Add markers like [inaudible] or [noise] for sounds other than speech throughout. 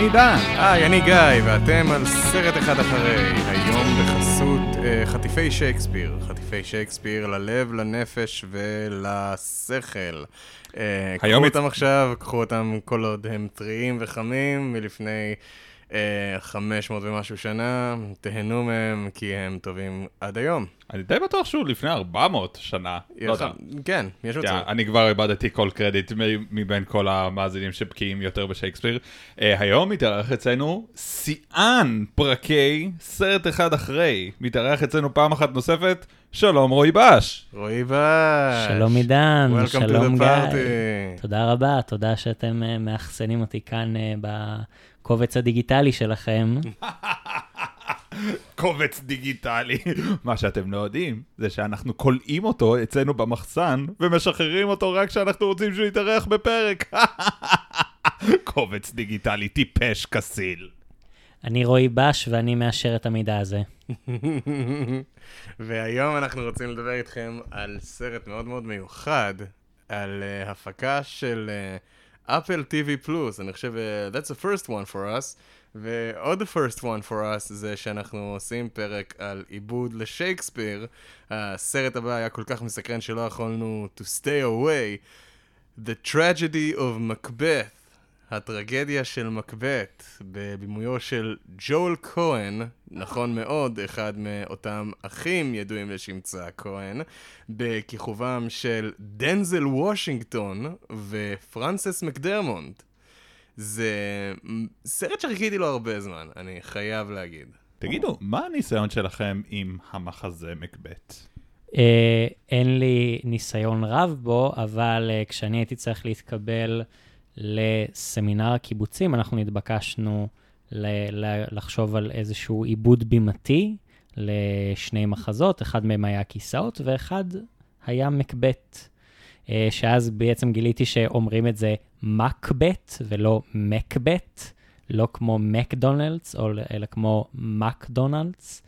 אני דן. היי, אני גיא, ואתם על סרט אחד אחרי, היום בחסות uh, חטיפי שייקספיר. חטיפי שייקספיר ללב, לנפש ולשכל. Uh, קחו הצ- אותם עכשיו, קחו אותם כל עוד הם טריים וחמים מלפני uh, 500 ומשהו שנה, תהנו מהם כי הם טובים עד היום. אני די בטוח שהוא לפני 400 שנה. לא יודע. כן, יש כן, מצב. אני כבר איבדתי כל קרדיט מבין כל המאזינים שבקיאים יותר בשייקספיר. Uh, היום מתארח אצלנו שיאן פרקי סרט אחד אחרי. מתארח אצלנו פעם אחת נוספת, שלום רועי בש. רועי בש. שלום עידן, שלום גיא. תודה רבה, תודה שאתם אה, מאחסנים אותי כאן אה, בקובץ הדיגיטלי שלכם. [laughs] קובץ דיגיטלי. מה שאתם לא יודעים, זה שאנחנו כולאים אותו אצלנו במחסן, ומשחררים אותו רק כשאנחנו רוצים שהוא יתארח בפרק. [laughs] קובץ דיגיטלי טיפש כסיל. אני רועי בש ואני מאשר את המידע הזה. [laughs] והיום אנחנו רוצים לדבר איתכם על סרט מאוד מאוד מיוחד, על uh, הפקה של אפל TV פלוס, אני חושב, uh, that's the first one for us, ועוד first one for us זה שאנחנו עושים פרק על עיבוד לשייקספיר. הסרט הבא היה כל כך מסקרן שלא יכולנו to stay away. The Tragedy of Macbeth, הטרגדיה של מקבט, בבימויו של ג'ול כהן, נכון מאוד, אחד מאותם אחים ידועים לשמצה כהן, בכיכובם של דנזל וושינגטון ופרנסס מקדרמונט. זה סרט שחיכיתי לו הרבה זמן, אני חייב להגיד. תגידו, מה הניסיון שלכם עם המחזה מקבט? אה, אין לי ניסיון רב בו, אבל אה, כשאני הייתי צריך להתקבל לסמינר הקיבוצים, אנחנו נתבקשנו ל- ל- לחשוב על איזשהו עיבוד בימתי לשני מחזות, אחד מהם היה כיסאות ואחד היה מקבט. אה, שאז בעצם גיליתי שאומרים את זה מקבט ולא מקבט, לא כמו מקדונלדס, אלא כמו מקדונלדס,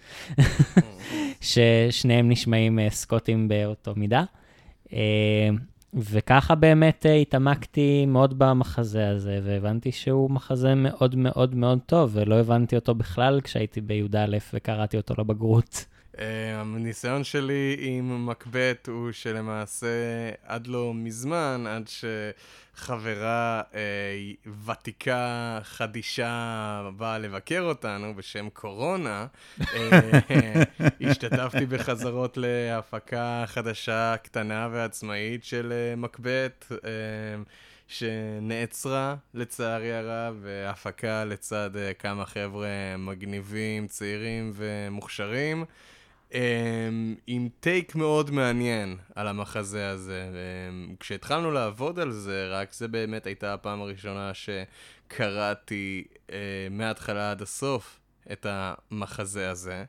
[laughs] ששניהם נשמעים אה, סקוטים באותו מידה. אה, וככה באמת התעמקתי מאוד במחזה הזה, והבנתי שהוא מחזה מאוד מאוד מאוד טוב, ולא הבנתי אותו בכלל כשהייתי בי"א וקראתי אותו לבגרות. אה, הניסיון שלי עם מקבט הוא שלמעשה עד לא מזמן, עד שחברה אה, ותיקה, חדישה, באה לבקר אותנו בשם קורונה, אה, [laughs] השתתפתי בחזרות להפקה חדשה, קטנה ועצמאית של אה, מקבט. אה, שנעצרה לצערי הרב, והפקה לצד אה, כמה חבר'ה מגניבים, צעירים ומוכשרים. Um, עם טייק מאוד מעניין על המחזה הזה. כשהתחלנו לעבוד על זה, רק זה באמת הייתה הפעם הראשונה שקראתי uh, מההתחלה עד הסוף את המחזה הזה,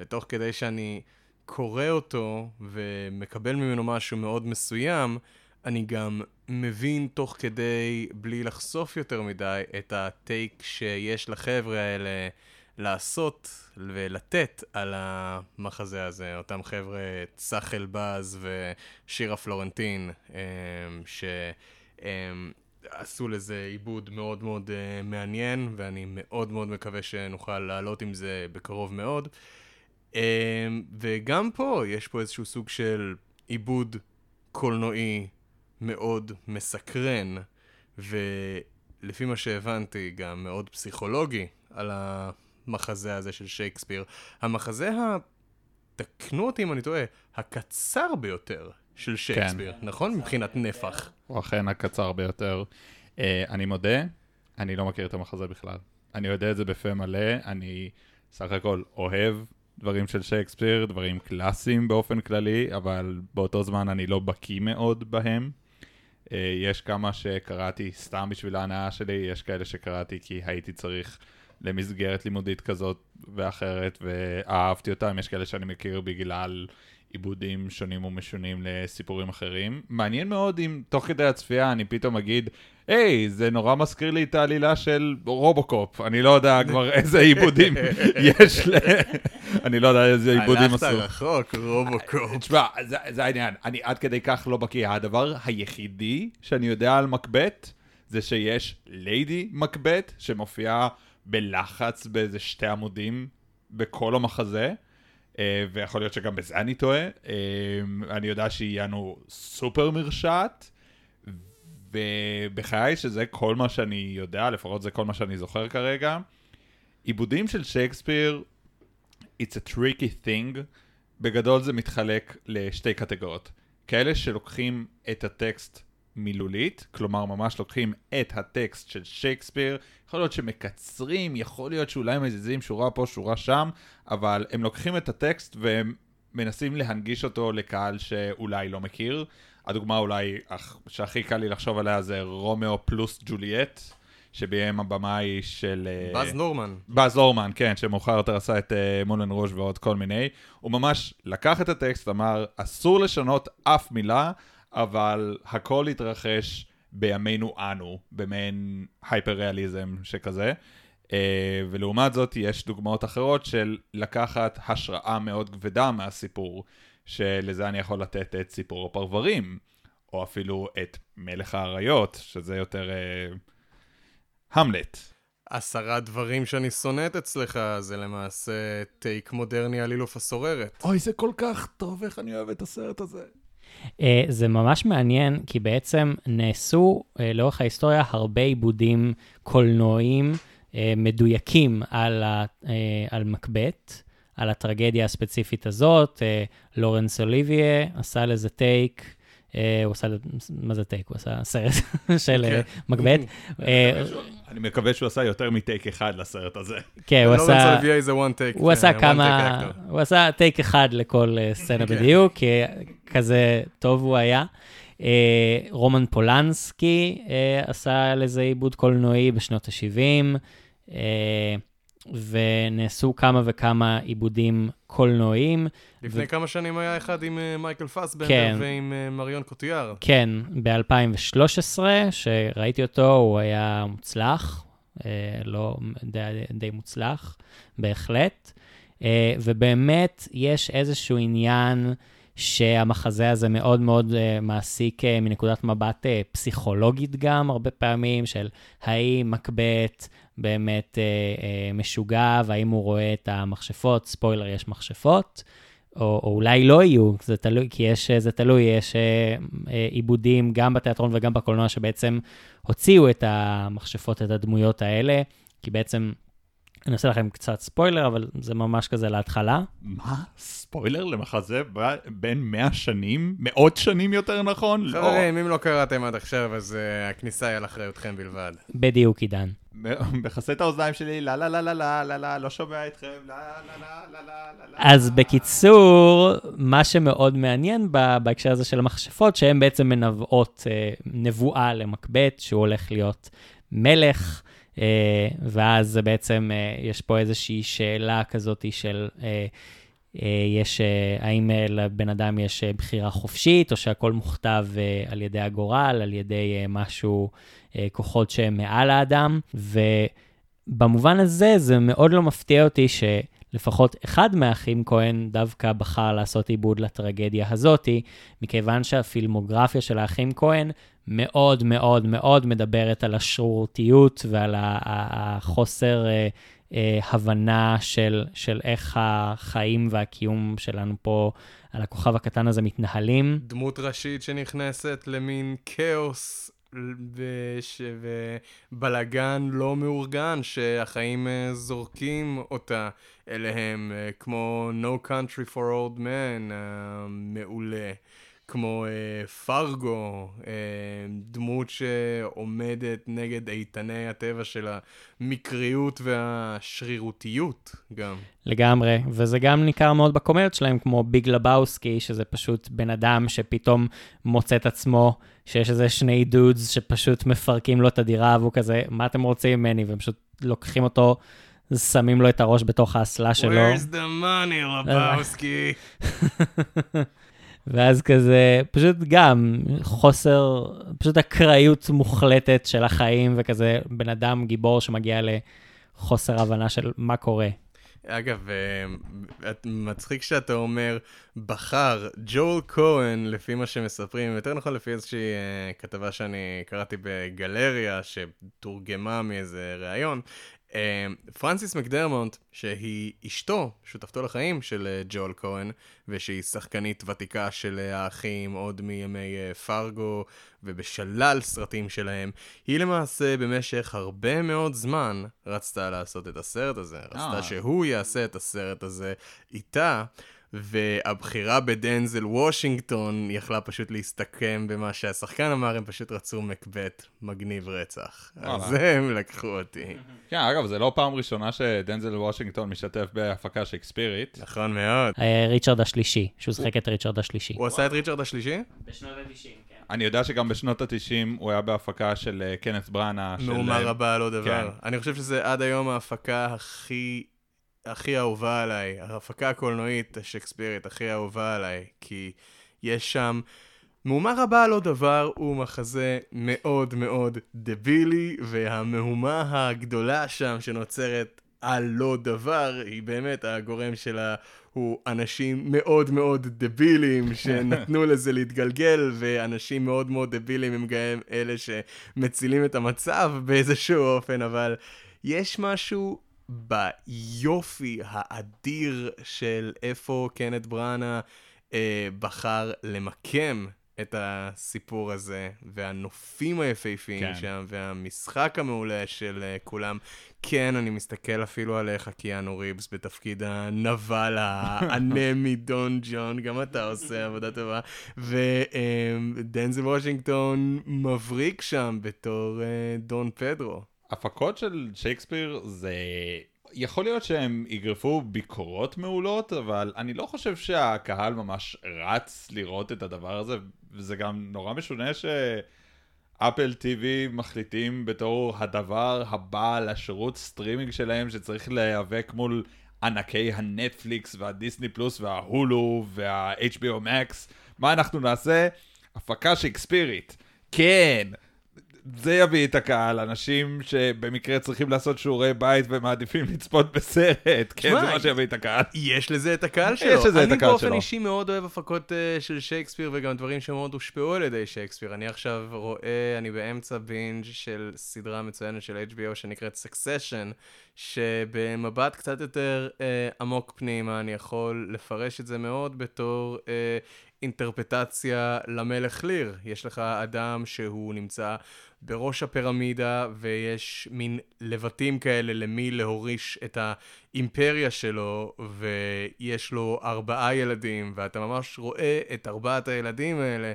ותוך כדי שאני קורא אותו ומקבל ממנו משהו מאוד מסוים, אני גם מבין תוך כדי, בלי לחשוף יותר מדי, את הטייק שיש לחבר'ה האלה לעשות ולתת על המחזה הזה. אותם חבר'ה, צח אלבז ושירה פלורנטין, אמ, שעשו לזה עיבוד מאוד מאוד אה, מעניין, ואני מאוד מאוד מקווה שנוכל לעלות עם זה בקרוב מאוד. אמ, וגם פה יש פה איזשהו סוג של עיבוד קולנועי מאוד מסקרן, ולפי מה שהבנתי, גם מאוד פסיכולוגי על המחזה הזה של שייקספיר. המחזה ה... תקנו אותי אם אני טועה, הקצר ביותר של שייקספיר, כן. נכון? מבחינת נפח. הוא אכן הקצר ביותר. Uh, אני מודה, אני לא מכיר את המחזה בכלל. אני יודע את זה בפה מלא, אני סך הכל אוהב דברים של שייקספיר, דברים קלאסיים באופן כללי, אבל באותו זמן אני לא בקיא מאוד בהם. Uh, יש כמה שקראתי סתם בשביל ההנאה שלי, יש כאלה שקראתי כי הייתי צריך למסגרת לימודית כזאת ואחרת, ואהבתי אותם, יש כאלה שאני מכיר בגלל עיבודים שונים ומשונים לסיפורים אחרים. מעניין מאוד אם תוך כדי הצפייה אני פתאום אגיד, היי, זה נורא מזכיר לי את העלילה של רובוקופ, אני לא יודע כבר [laughs] איזה עיבודים יש ל... [laughs] אני לא יודע איזה עיבודים עשו. הלכת רחוק, רובוקופ. תשמע, זה, העניין, אני עד כדי כך לא בקיא. הדבר היחידי שאני יודע על מקבט, זה שיש ליידי מקבט, שמופיעה בלחץ באיזה שתי עמודים בכל המחזה, אה, ויכול להיות שגם בזה אני טועה. אה, אני יודע שהיא יענו סופר מרשעת, ובחיי שזה כל מה שאני יודע, לפחות זה כל מה שאני זוכר כרגע. עיבודים של שייקספיר, it's a tricky thing, בגדול זה מתחלק לשתי קטגוריות. כאלה שלוקחים את הטקסט מילולית, כלומר ממש לוקחים את הטקסט של שייקספיר, יכול להיות שמקצרים, יכול להיות שאולי מזיזים שורה פה, שורה שם, אבל הם לוקחים את הטקסט והם מנסים להנגיש אותו לקהל שאולי לא מכיר. הדוגמה אולי שהכי קל לי לחשוב עליה זה רומאו פלוס ג'וליאט, שביים הבמאי של... אה, באז לורמן. באז לורמן, כן, שמאוחר יותר עשה את אה, מולן רוז' ועוד כל מיני. הוא ממש לקח את הטקסט, אמר, אסור לשנות אף מילה, אבל הכל התרחש בימינו אנו, במעין הייפר-ריאליזם שכזה. Uh, ולעומת זאת, יש דוגמאות אחרות של לקחת השראה מאוד כבדה מהסיפור, שלזה אני יכול לתת את סיפור הפרברים, או אפילו את מלך האריות, שזה יותר... Uh, המלט. עשרה דברים שאני שונאת אצלך, זה למעשה טייק מודרני על אילוף הסוררת. אוי, זה כל כך טוב, איך אני אוהב את הסרט הזה. Uh, זה ממש מעניין, כי בעצם נעשו uh, לאורך ההיסטוריה הרבה עיבודים קולנועיים uh, מדויקים על, ה, uh, על מקבט, על הטרגדיה הספציפית הזאת. Uh, לורנס אוליביה עשה לזה טייק. אה, הוא עשה, מה זה טייק? הוא עשה סרט [laughs] של אה, כן. מקבט. [laughs] אה, אני מקווה שהוא עשה יותר מטייק אחד לסרט הזה. כן, הוא עשה... הוא עשה כמה... הוא עשה טייק אחד לכל סצנה כן. בדיוק, כי כזה טוב הוא היה. רומן פולנסקי עשה לזה עיבוד קולנועי בשנות ה-70. ונעשו כמה וכמה עיבודים קולנועיים. לפני ו... כמה שנים היה אחד עם uh, מייקל פסבנדר כן. ועם uh, מריון קוטיאר. כן, ב-2013, שראיתי אותו, הוא היה מוצלח, uh, לא די, די מוצלח, בהחלט. Uh, ובאמת, יש איזשהו עניין שהמחזה הזה מאוד מאוד uh, מעסיק uh, מנקודת מבט uh, פסיכולוגית גם, הרבה פעמים, של האם מקבט באמת אה, אה, משוגע, והאם הוא רואה את המכשפות, ספוילר, יש מכשפות, או, או אולי לא יהיו, זה תלוי, כי יש, זה תלוי, יש אה, אה, עיבודים גם בתיאטרון וגם בקולנוע שבעצם הוציאו את המכשפות, את הדמויות האלה, כי בעצם אני עושה לכם קצת ספוילר, אבל זה ממש כזה להתחלה. מה? ספוילר למחזה בין 100 שנים? מאות שנים יותר נכון? לא. חברים, אם לא קראתם עד עכשיו, אז uh, הכניסה היא על אחריותכם בלבד. בדיוק, עידן. מכסה את האוזניים שלי, לה לה לה לה לה לה לה, לא שומע אתכם, לה לה לה לה לה לה. אז בקיצור, מה שמאוד מעניין בהקשר הזה של המכשפות, שהן בעצם מנבאות נבואה למקבט, שהוא הולך להיות מלך. אה, ואז בעצם אה, יש פה איזושהי שאלה כזאת של... אה, יש, האם לבן אדם יש בחירה חופשית, או שהכל מוכתב על ידי הגורל, על ידי משהו, כוחות שהם מעל האדם. ובמובן הזה, זה מאוד לא מפתיע אותי שלפחות אחד מהאחים כהן דווקא בחר לעשות עיבוד לטרגדיה הזאתי, מכיוון שהפילמוגרפיה של האחים כהן מאוד מאוד מאוד מדברת על השרירותיות ועל החוסר אה, אה, הבנה של, של איך החיים והקיום שלנו פה על הכוכב הקטן הזה מתנהלים. דמות ראשית שנכנסת למין כאוס וש... ובלגן לא מאורגן שהחיים אה, זורקים אותה אליהם, אה, כמו No Country for Old Men, uh, מעולה. כמו אה, פרגו, אה, דמות שעומדת נגד איתני הטבע של המקריות והשרירותיות גם. לגמרי, וזה גם ניכר מאוד בקומרט שלהם, כמו ביג לבאוסקי, שזה פשוט בן אדם שפתאום מוצא את עצמו, שיש איזה שני דודס שפשוט מפרקים לו את הדירה, והוא כזה, מה אתם רוצים ממני? והם פשוט לוקחים אותו. שמים לו את הראש בתוך האסלה שלו. Where's the money, לבאוסקי? [laughs] ואז כזה, פשוט גם חוסר, פשוט אקראיות מוחלטת של החיים, וכזה בן אדם גיבור שמגיע לחוסר הבנה של מה קורה. אגב, אה, מצחיק שאתה אומר, בחר ג'ול כהן, לפי מה שמספרים, יותר נכון לפי איזושהי אה, כתבה שאני קראתי בגלריה, שתורגמה מאיזה ראיון. אה, פרנסיס מקדרמונט, שהיא אשתו, שותפתו לחיים של אה, ג'ול כהן, ושהיא שחקנית ותיקה של אה, האחים עוד מימי אה, פרגו ובשלל סרטים שלהם, היא למעשה במשך הרבה מאוד זמן רצתה לעשות את הסרט הזה, רצתה. שהוא יעשה את הסרט הזה איתה. והבחירה בדנזל וושינגטון יכלה פשוט להסתכם במה שהשחקן אמר, הם פשוט רצו מקבט מגניב רצח. אז. הם לקחו אותי. [laughs] כן, אגב, זה לא פעם ראשונה שדנזל וושינגטון משתתף בהפקה שייקספירית. נכון מאוד. אה, ריצ'רד השלישי, שהוא שיחק את ריצ'רד השלישי. הוא עשה את ריצ'רד השלישי? בשנות ה-90, כן. אני יודע שגם בשנות ה-90 הוא היה בהפקה של אה, קנת בראנה. של, מהומה אה, רבה על עוד דבר. כן. אני חושב שזה עד היום ההפקה הכי... הכי אהובה עליי, ההפקה הקולנועית השייקספירית הכי אהובה עליי, כי יש שם... מהומה רבה על עוד דבר הוא מחזה מאוד מאוד דבילי, והמהומה הגדולה שם שנוצרת על לא דבר, היא באמת, הגורם שלה הוא אנשים מאוד מאוד דבילים [laughs] שנתנו לזה להתגלגל, ואנשים מאוד מאוד דבילים הם גם אלה שמצילים את המצב באיזשהו אופן, אבל יש משהו ביופי האדיר של איפה קנט בראנה אה, בחר למקם את הסיפור הזה, והנופים היפהפיים כן. שם, והמשחק המעולה של uh, כולם. כן, אני מסתכל אפילו עליך, קיאנו ריבס, בתפקיד הנבל [laughs] האנמי דון ג'ון, גם אתה עושה עבודה טובה. ודנזל וושינגטון מבריק שם בתור uh, דון פדרו. הפקות של שייקספיר זה... יכול להיות שהם יגרפו ביקורות מעולות, אבל אני לא חושב שהקהל ממש רץ לראות את הדבר הזה, וזה גם נורא משונה שאפל TV מחליטים בתור הדבר הבא לשירות סטרימינג שלהם, שצריך להיאבק מול ענקי הנטפליקס והדיסני פלוס וההולו וה-HBO Max. מה אנחנו נעשה? הפקה שייקספירית. כן, זה יביא את הקהל, אנשים שבמקרה צריכים לעשות שיעורי בית ומעדיפים לצפות בסרט, כן, זה מה שיביא את הקהל. יש לזה את הקהל שלו. יש לזה את אני הקהל באופן שלו. אישי מאוד אוהב הפקות uh, של שייקספיר וגם דברים שמאוד הושפעו על ידי שייקספיר. אני עכשיו רואה, אני באמצע בינג' של סדרה מצוינת של HBO שנקראת Succession, שבמבט קצת יותר uh, עמוק פנימה, אני יכול לפרש את זה מאוד בתור uh, אינטרפטציה למלך ליר. יש לך אדם שהוא נמצא בראש הפירמידה, ויש מין לבטים כאלה למי להוריש את האימפריה שלו, ויש לו ארבעה ילדים, ואתה ממש רואה את ארבעת הילדים האלה.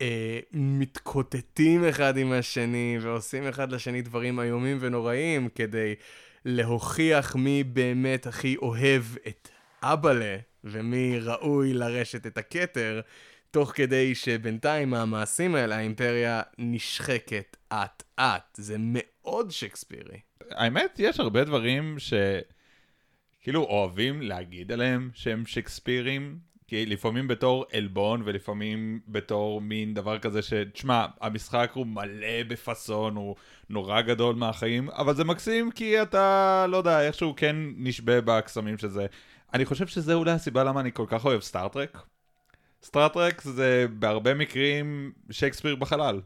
אה, מתקוטטים אחד עם השני ועושים אחד לשני דברים איומים ונוראים כדי להוכיח מי באמת הכי אוהב את אבאלה ומי ראוי לרשת את הכתר, תוך כדי שבינתיים המעשים האלה, האימפריה נשחקת אט-אט. זה מאוד שייקספירי. האמת, יש הרבה דברים שכאילו אוהבים להגיד עליהם שהם שייקספירים, כי לפעמים בתור עלבון ולפעמים בתור מין דבר כזה ש... תשמע, המשחק הוא מלא בפאסון, הוא נורא גדול מהחיים, אבל זה מקסים כי אתה, לא יודע, איכשהו כן נשבה בקסמים של זה. אני חושב שזה אולי הסיבה למה אני כל כך אוהב סטאר-טרק. סטאר-טרק זה בהרבה מקרים שייקספיר בחלל.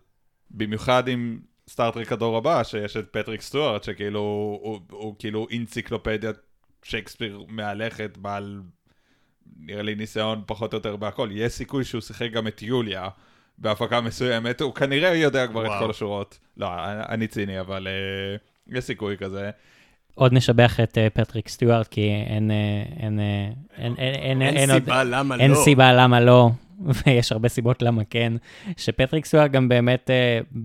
במיוחד עם סטאר-טרק הדור הבא, שיש את פטריק סטוארט, שכאילו, הוא, הוא, הוא כאילו אינציקלופדיית שייקספיר מהלכת, בעל, נראה לי ניסיון פחות או יותר בהכל. יש סיכוי שהוא שיחק גם את יוליה בהפקה מסוימת, הוא כנראה יודע כבר וואו. את כל השורות. לא, אני, אני ציני, אבל אה, יש סיכוי כזה. עוד נשבח את אה, פטריק סטיוארט, כי אין, אה, אין, אה, אין, אין, עוד- סיבה למה לא. אין סיבה למה לא, [laughs] ויש הרבה סיבות למה כן. שפטריק סטיוארט גם באמת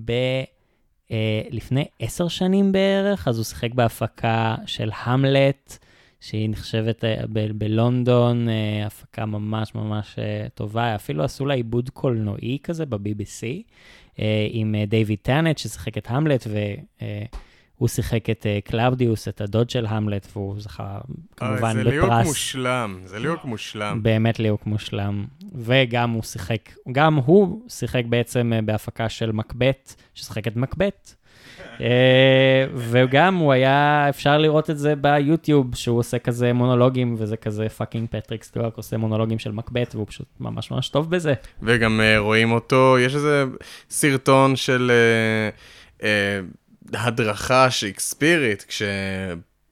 ב... לפני עשר שנים בערך, אז הוא שיחק בהפקה של המלט, שהיא נחשבת ב- בלונדון, הפקה ממש ממש טובה, אפילו עשו לה עיבוד קולנועי כזה ב-BBC, עם דיוויד טאנט ששיחק את המלט, והוא שיחק את אה, קלאודיוס, את הדוד של המלט, והוא זכה כמובן אוי, זה ליהוק בפרס. מושלם, זה ליהוק מושלם. באמת ליהוק מושלם. וגם הוא שיחק, גם הוא שיחק בעצם אה, בהפקה של מקבט, ששיחק את מקבט. אה, וגם הוא היה, אפשר לראות את זה ביוטיוב, שהוא עושה כזה מונולוגים, וזה כזה פאקינג פטריק סטיוארק עושה מונולוגים של מקבט, והוא פשוט ממש ממש טוב בזה. וגם רואים אותו, יש איזה סרטון של הדרכה שייקספירית, כש...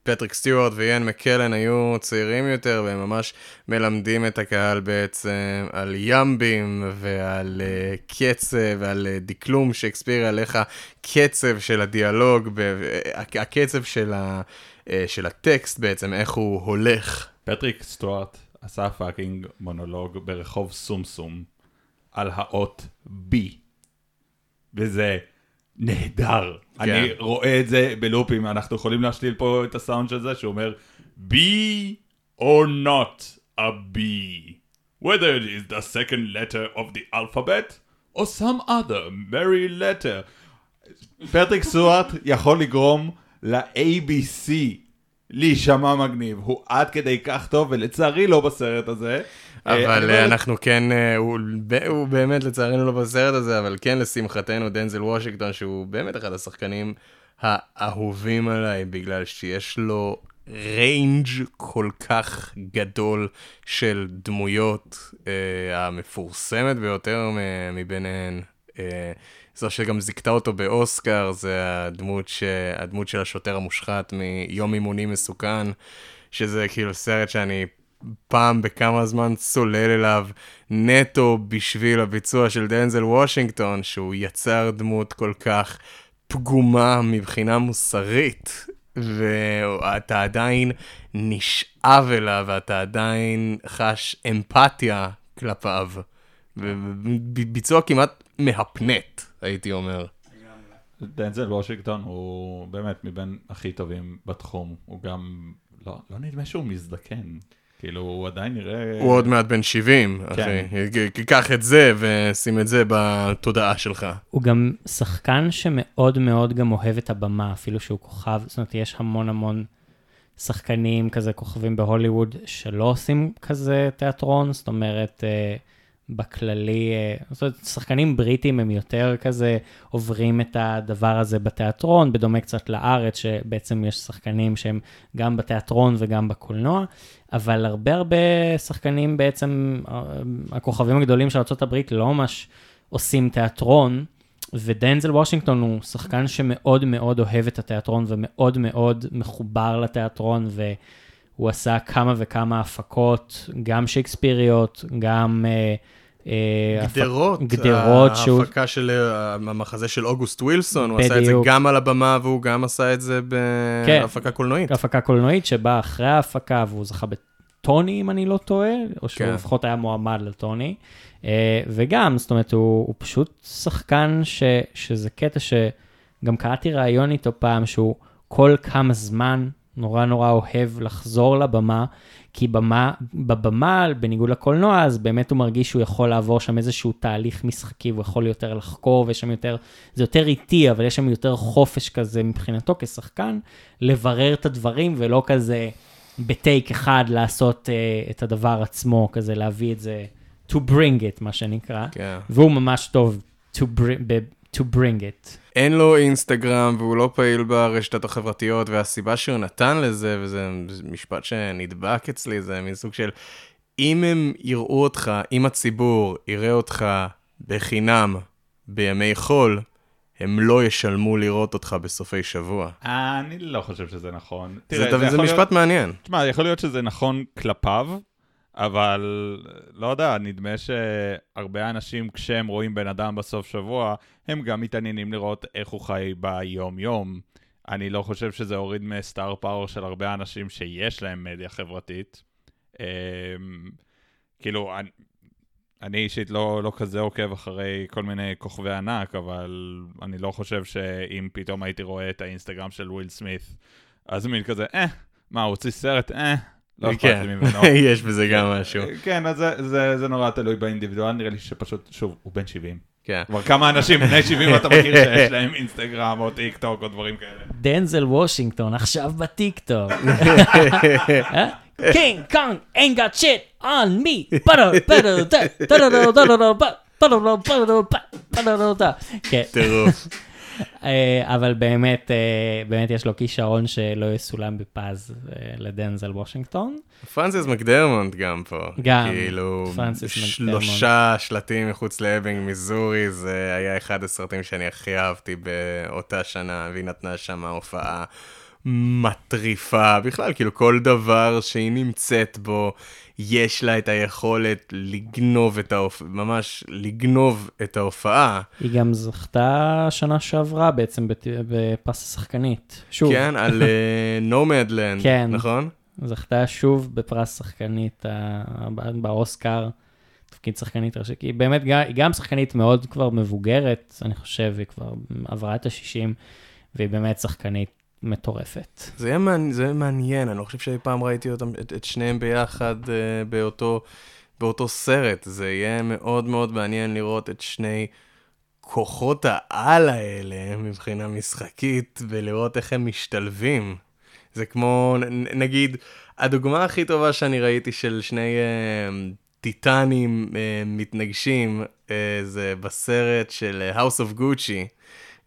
פטריק סטיוארט ואיאן מקלן היו צעירים יותר, והם ממש מלמדים את הקהל בעצם על ימבים ועל אה, קצב ועל אה, דקלום שייקספיר, על איך הקצב של הדיאלוג, ב- הקצב של, ה- אה, של הטקסט בעצם, איך הוא הולך. פטריק סטוארט עשה fucking מונולוג ברחוב סומסום על האות B. וזה נהדר. כן. אני רואה את זה בלופים, אנחנו יכולים להשתיל פה את הסאונד של זה, שהוא אומר, B or not a B. Whether it is the second letter of the alphabet, or some other merry letter. פטריק סוארט יכול לגרום ל-ABC להישמע מגניב. הוא עד כדי כך טוב, ולצערי לא בסרט הזה. אה, אבל אה, אנחנו כן, אה, הוא באמת לצערנו לא בסרט הזה, אבל כן לשמחתנו דנזל וושינגטון, שהוא באמת אחד השחקנים האהובים עליי, בגלל שיש לו range כל כך גדול של דמויות, המפורסמת ביותר מביניהן. זו שגם זיכתה אותו באוסקר, זה הדמות, ש... הדמות של השוטר המושחת מיום אימוני מסוכן, שזה כאילו סרט שאני פעם בכמה זמן צולל אליו נטו בשביל הביצוע של דנזל וושינגטון, שהוא יצר דמות כל כך פגומה מבחינה מוסרית, ואתה עדיין נשאב אליו, ואתה עדיין חש אמפתיה כלפיו. וביצוע כמעט מהפנט, הייתי אומר. דנזל וושינגטון הוא באמת מבין הכי טובים בתחום. הוא גם, לא, לא נדמה שהוא מזדקן. כאילו, הוא עדיין נראה... הוא עוד מעט בן 70, כן. אחי. קח את זה ושים את זה בתודעה שלך. הוא גם שחקן שמאוד מאוד גם אוהב את הבמה, אפילו שהוא כוכב, זאת אומרת, יש המון המון שחקנים כזה, כוכבים בהוליווד, שלא עושים כזה תיאטרון, זאת אומרת, אה, בכללי, אה, זאת אומרת, שחקנים בריטים הם יותר כזה עוברים את הדבר הזה בתיאטרון, בדומה קצת לארץ, שבעצם יש שחקנים שהם גם בתיאטרון וגם בקולנוע, אבל הרבה הרבה שחקנים בעצם, אה, הכוכבים הגדולים של ארה"ב לא ממש עושים תיאטרון, ודנזל וושינגטון הוא שחקן שמאוד מאוד אוהב את התיאטרון ומאוד מאוד מחובר לתיאטרון, והוא עשה כמה וכמה הפקות, גם שייקספיריות, גם... הפק- גדרות, גדרות שהוא... ההפקה של אה, המחזה של אוגוסט ווילסון, הוא עשה את זה. גם על הבמה והוא גם עשה את זה כן. בהפקה קולנועית. הפקה קולנועית שבאה אחרי ההפקה, והוא זכה בטוני, אם אני לא טועה, או שהוא כן. לפחות היה מועמד לטוני. אה, וגם, זאת אומרת, הוא, הוא פשוט שחקן ש, שזה קטע שגם קראתי ראיון איתו פעם, שהוא כל כמה זמן נורא נורא אוהב לחזור לבמה, כי במה, בבמה, בניגוד לקולנוע, אז באמת הוא מרגיש שהוא יכול לעבור שם איזשהו תהליך משחקי, הוא יכול יותר לחקור, ויש שם יותר, זה יותר איטי, אבל יש שם יותר חופש כזה מבחינתו כשחקן, לברר את הדברים, ולא כזה בטייק אחד לעשות uh, את הדבר עצמו, כזה להביא את זה, to bring it, מה שנקרא. כן. והוא ממש טוב to bring, to bring it. אין לו אינסטגרם והוא לא פעיל ברשתות החברתיות, והסיבה שהוא נתן לזה, וזה משפט שנדבק אצלי, זה מין סוג של, אם הם יראו אותך, אם הציבור יראה אותך בחינם בימי חול, הם לא ישלמו לראות אותך בסופי שבוע. אני לא חושב שזה נכון. זה, תראה, זה, זה יכול משפט להיות- מעניין. תשמע, יכול להיות שזה נכון כלפיו, אבל לא יודע, נדמה שהרבה אנשים, כשהם רואים בן אדם בסוף שבוע, הם גם מתעניינים לראות איך הוא חי ביום-יום. אני לא חושב שזה הוריד מסטאר פאוור של הרבה אנשים שיש להם מדיה חברתית. אמ, כאילו, אני, אני אישית לא, לא כזה עוקב אחרי כל מיני כוכבי ענק, אבל אני לא חושב שאם פתאום הייתי רואה את האינסטגרם של וויל סמית, אז מין כזה, אה, מה, הוא הוציא סרט? אה, לא אכפת כן, לי ממנו. [laughs] יש בזה גם משהו. כן, אז זה, זה, זה נורא תלוי באינדיבידואל, נראה לי שפשוט, שוב, הוא בן 70. כן. כבר כמה אנשים בני [laughs] 70 אתה מכיר שיש להם אינסטגרם או טיק טוק או דברים כאלה. דנזל וושינגטון עכשיו בטיקטוק. קינג קונג ain't got shit on me. כן. טירוף. אה, אבל באמת, אה, באמת יש לו כישרון שלא יסולם בפז אה, לדנזל וושינגטון. פרנסיס מקדרמונד גם פה. גם, כאילו, פרנסיס שלושה שלטים מחוץ לאבינג, מיזורי, זה היה אחד הסרטים שאני הכי אהבתי באותה שנה, והיא נתנה שם הופעה מטריפה. בכלל, כאילו, כל דבר שהיא נמצאת בו, יש לה את היכולת לגנוב את ההופעה, ממש לגנוב את ההופעה. היא גם זכתה שנה שעברה בעצם בפס השחקנית. שוב, כן, על [laughs] נומדלנד, כן. נכון? זכתה שוב בפרס שחקנית אה, באוסקר, תפקיד שחקנית ראשית, היא באמת, היא גם שחקנית מאוד כבר מבוגרת, אני חושב, היא כבר עברה את ה-60, והיא באמת שחקנית מטורפת. זה יהיה מעניין, זה יהיה מעניין, אני לא חושב שאי פעם ראיתי אותם, את, את שניהם ביחד uh, באותו, באותו סרט. זה יהיה מאוד מאוד מעניין לראות את שני כוחות העל האלה מבחינה משחקית, ולראות איך הם משתלבים. זה כמו, נ- נגיד, הדוגמה הכי טובה שאני ראיתי של שני uh, טיטנים uh, מתנגשים, uh, זה בסרט של House of Gucci.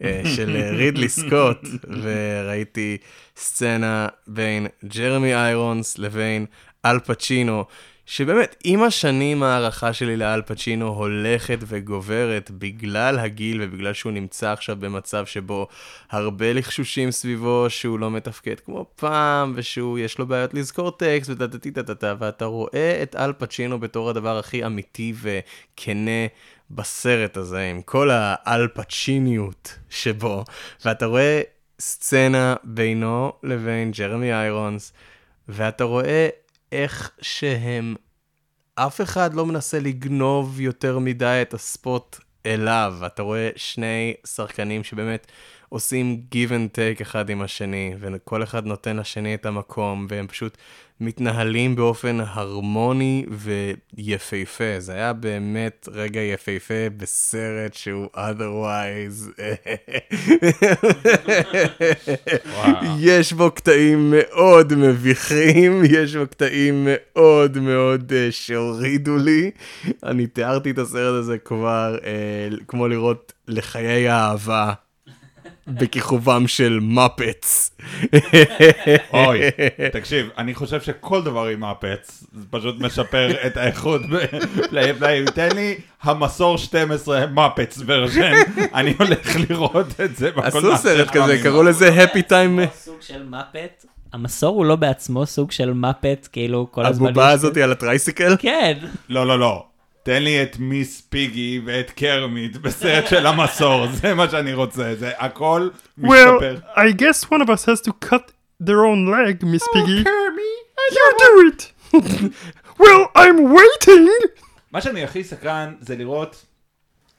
אה, של אה, רידלי סקוט, וראיתי סצנה בין ג'רמי איירונס לבין אל פצ'ינו, שבאמת, עם השנים ההערכה שלי לאל פצ'ינו הולכת וגוברת בגלל הגיל ובגלל שהוא נמצא עכשיו במצב שבו הרבה לחשושים סביבו שהוא לא מתפקד כמו פעם, ושהוא יש לו בעיות לזכור טקסט וטטטטטטה, ואתה רואה את אל פצ'ינו בתור הדבר הכי אמיתי וכנה בסרט הזה, עם כל האל פצ'יניות שבו, ואתה רואה סצנה בינו לבין ג'רמי איירונס, ואתה רואה איך שהם, אף אחד לא מנסה לגנוב יותר מדי את הספוט אליו. אתה רואה שני שחקנים שבאמת עושים give and take אחד עם השני, וכל אחד נותן לשני את המקום, והם פשוט מתנהלים באופן הרמוני ויפהפה. זה היה באמת רגע יפהפה בסרט שהוא otherwise. יש בו קטעים מאוד מביכים, יש בו קטעים מאוד מאוד uh, שהורידו לי. אני תיארתי את הסרט הזה כבר uh, כמו לראות לחיי האהבה. בכיכובם של מפץ. אוי, תקשיב, אני חושב שכל דבר עם הפץ, זה פשוט משפר [laughs] את האיכות פליי. תן לי המסור 12 מפץ ורשן, אני הולך לראות את זה בקולנוע עשו סרט כזה, קראו לזה Happy Time. סוג של מפת. המסור הוא לא בעצמו סוג של מפת, כאילו כל הזמן... הבובה יש- הזאת על הטרייסיקל? כן. לא, לא, לא. תן לי את מיס פיגי ואת קרמיט בסרט של המסור, [laughs] זה מה שאני רוצה, זה הכל משתפר. Well, I guess one of us has to cut their own leg, Miss Piggy. קרמי, You do it! [laughs] well, I'm waiting! מה שאני הכי סקרן זה לראות,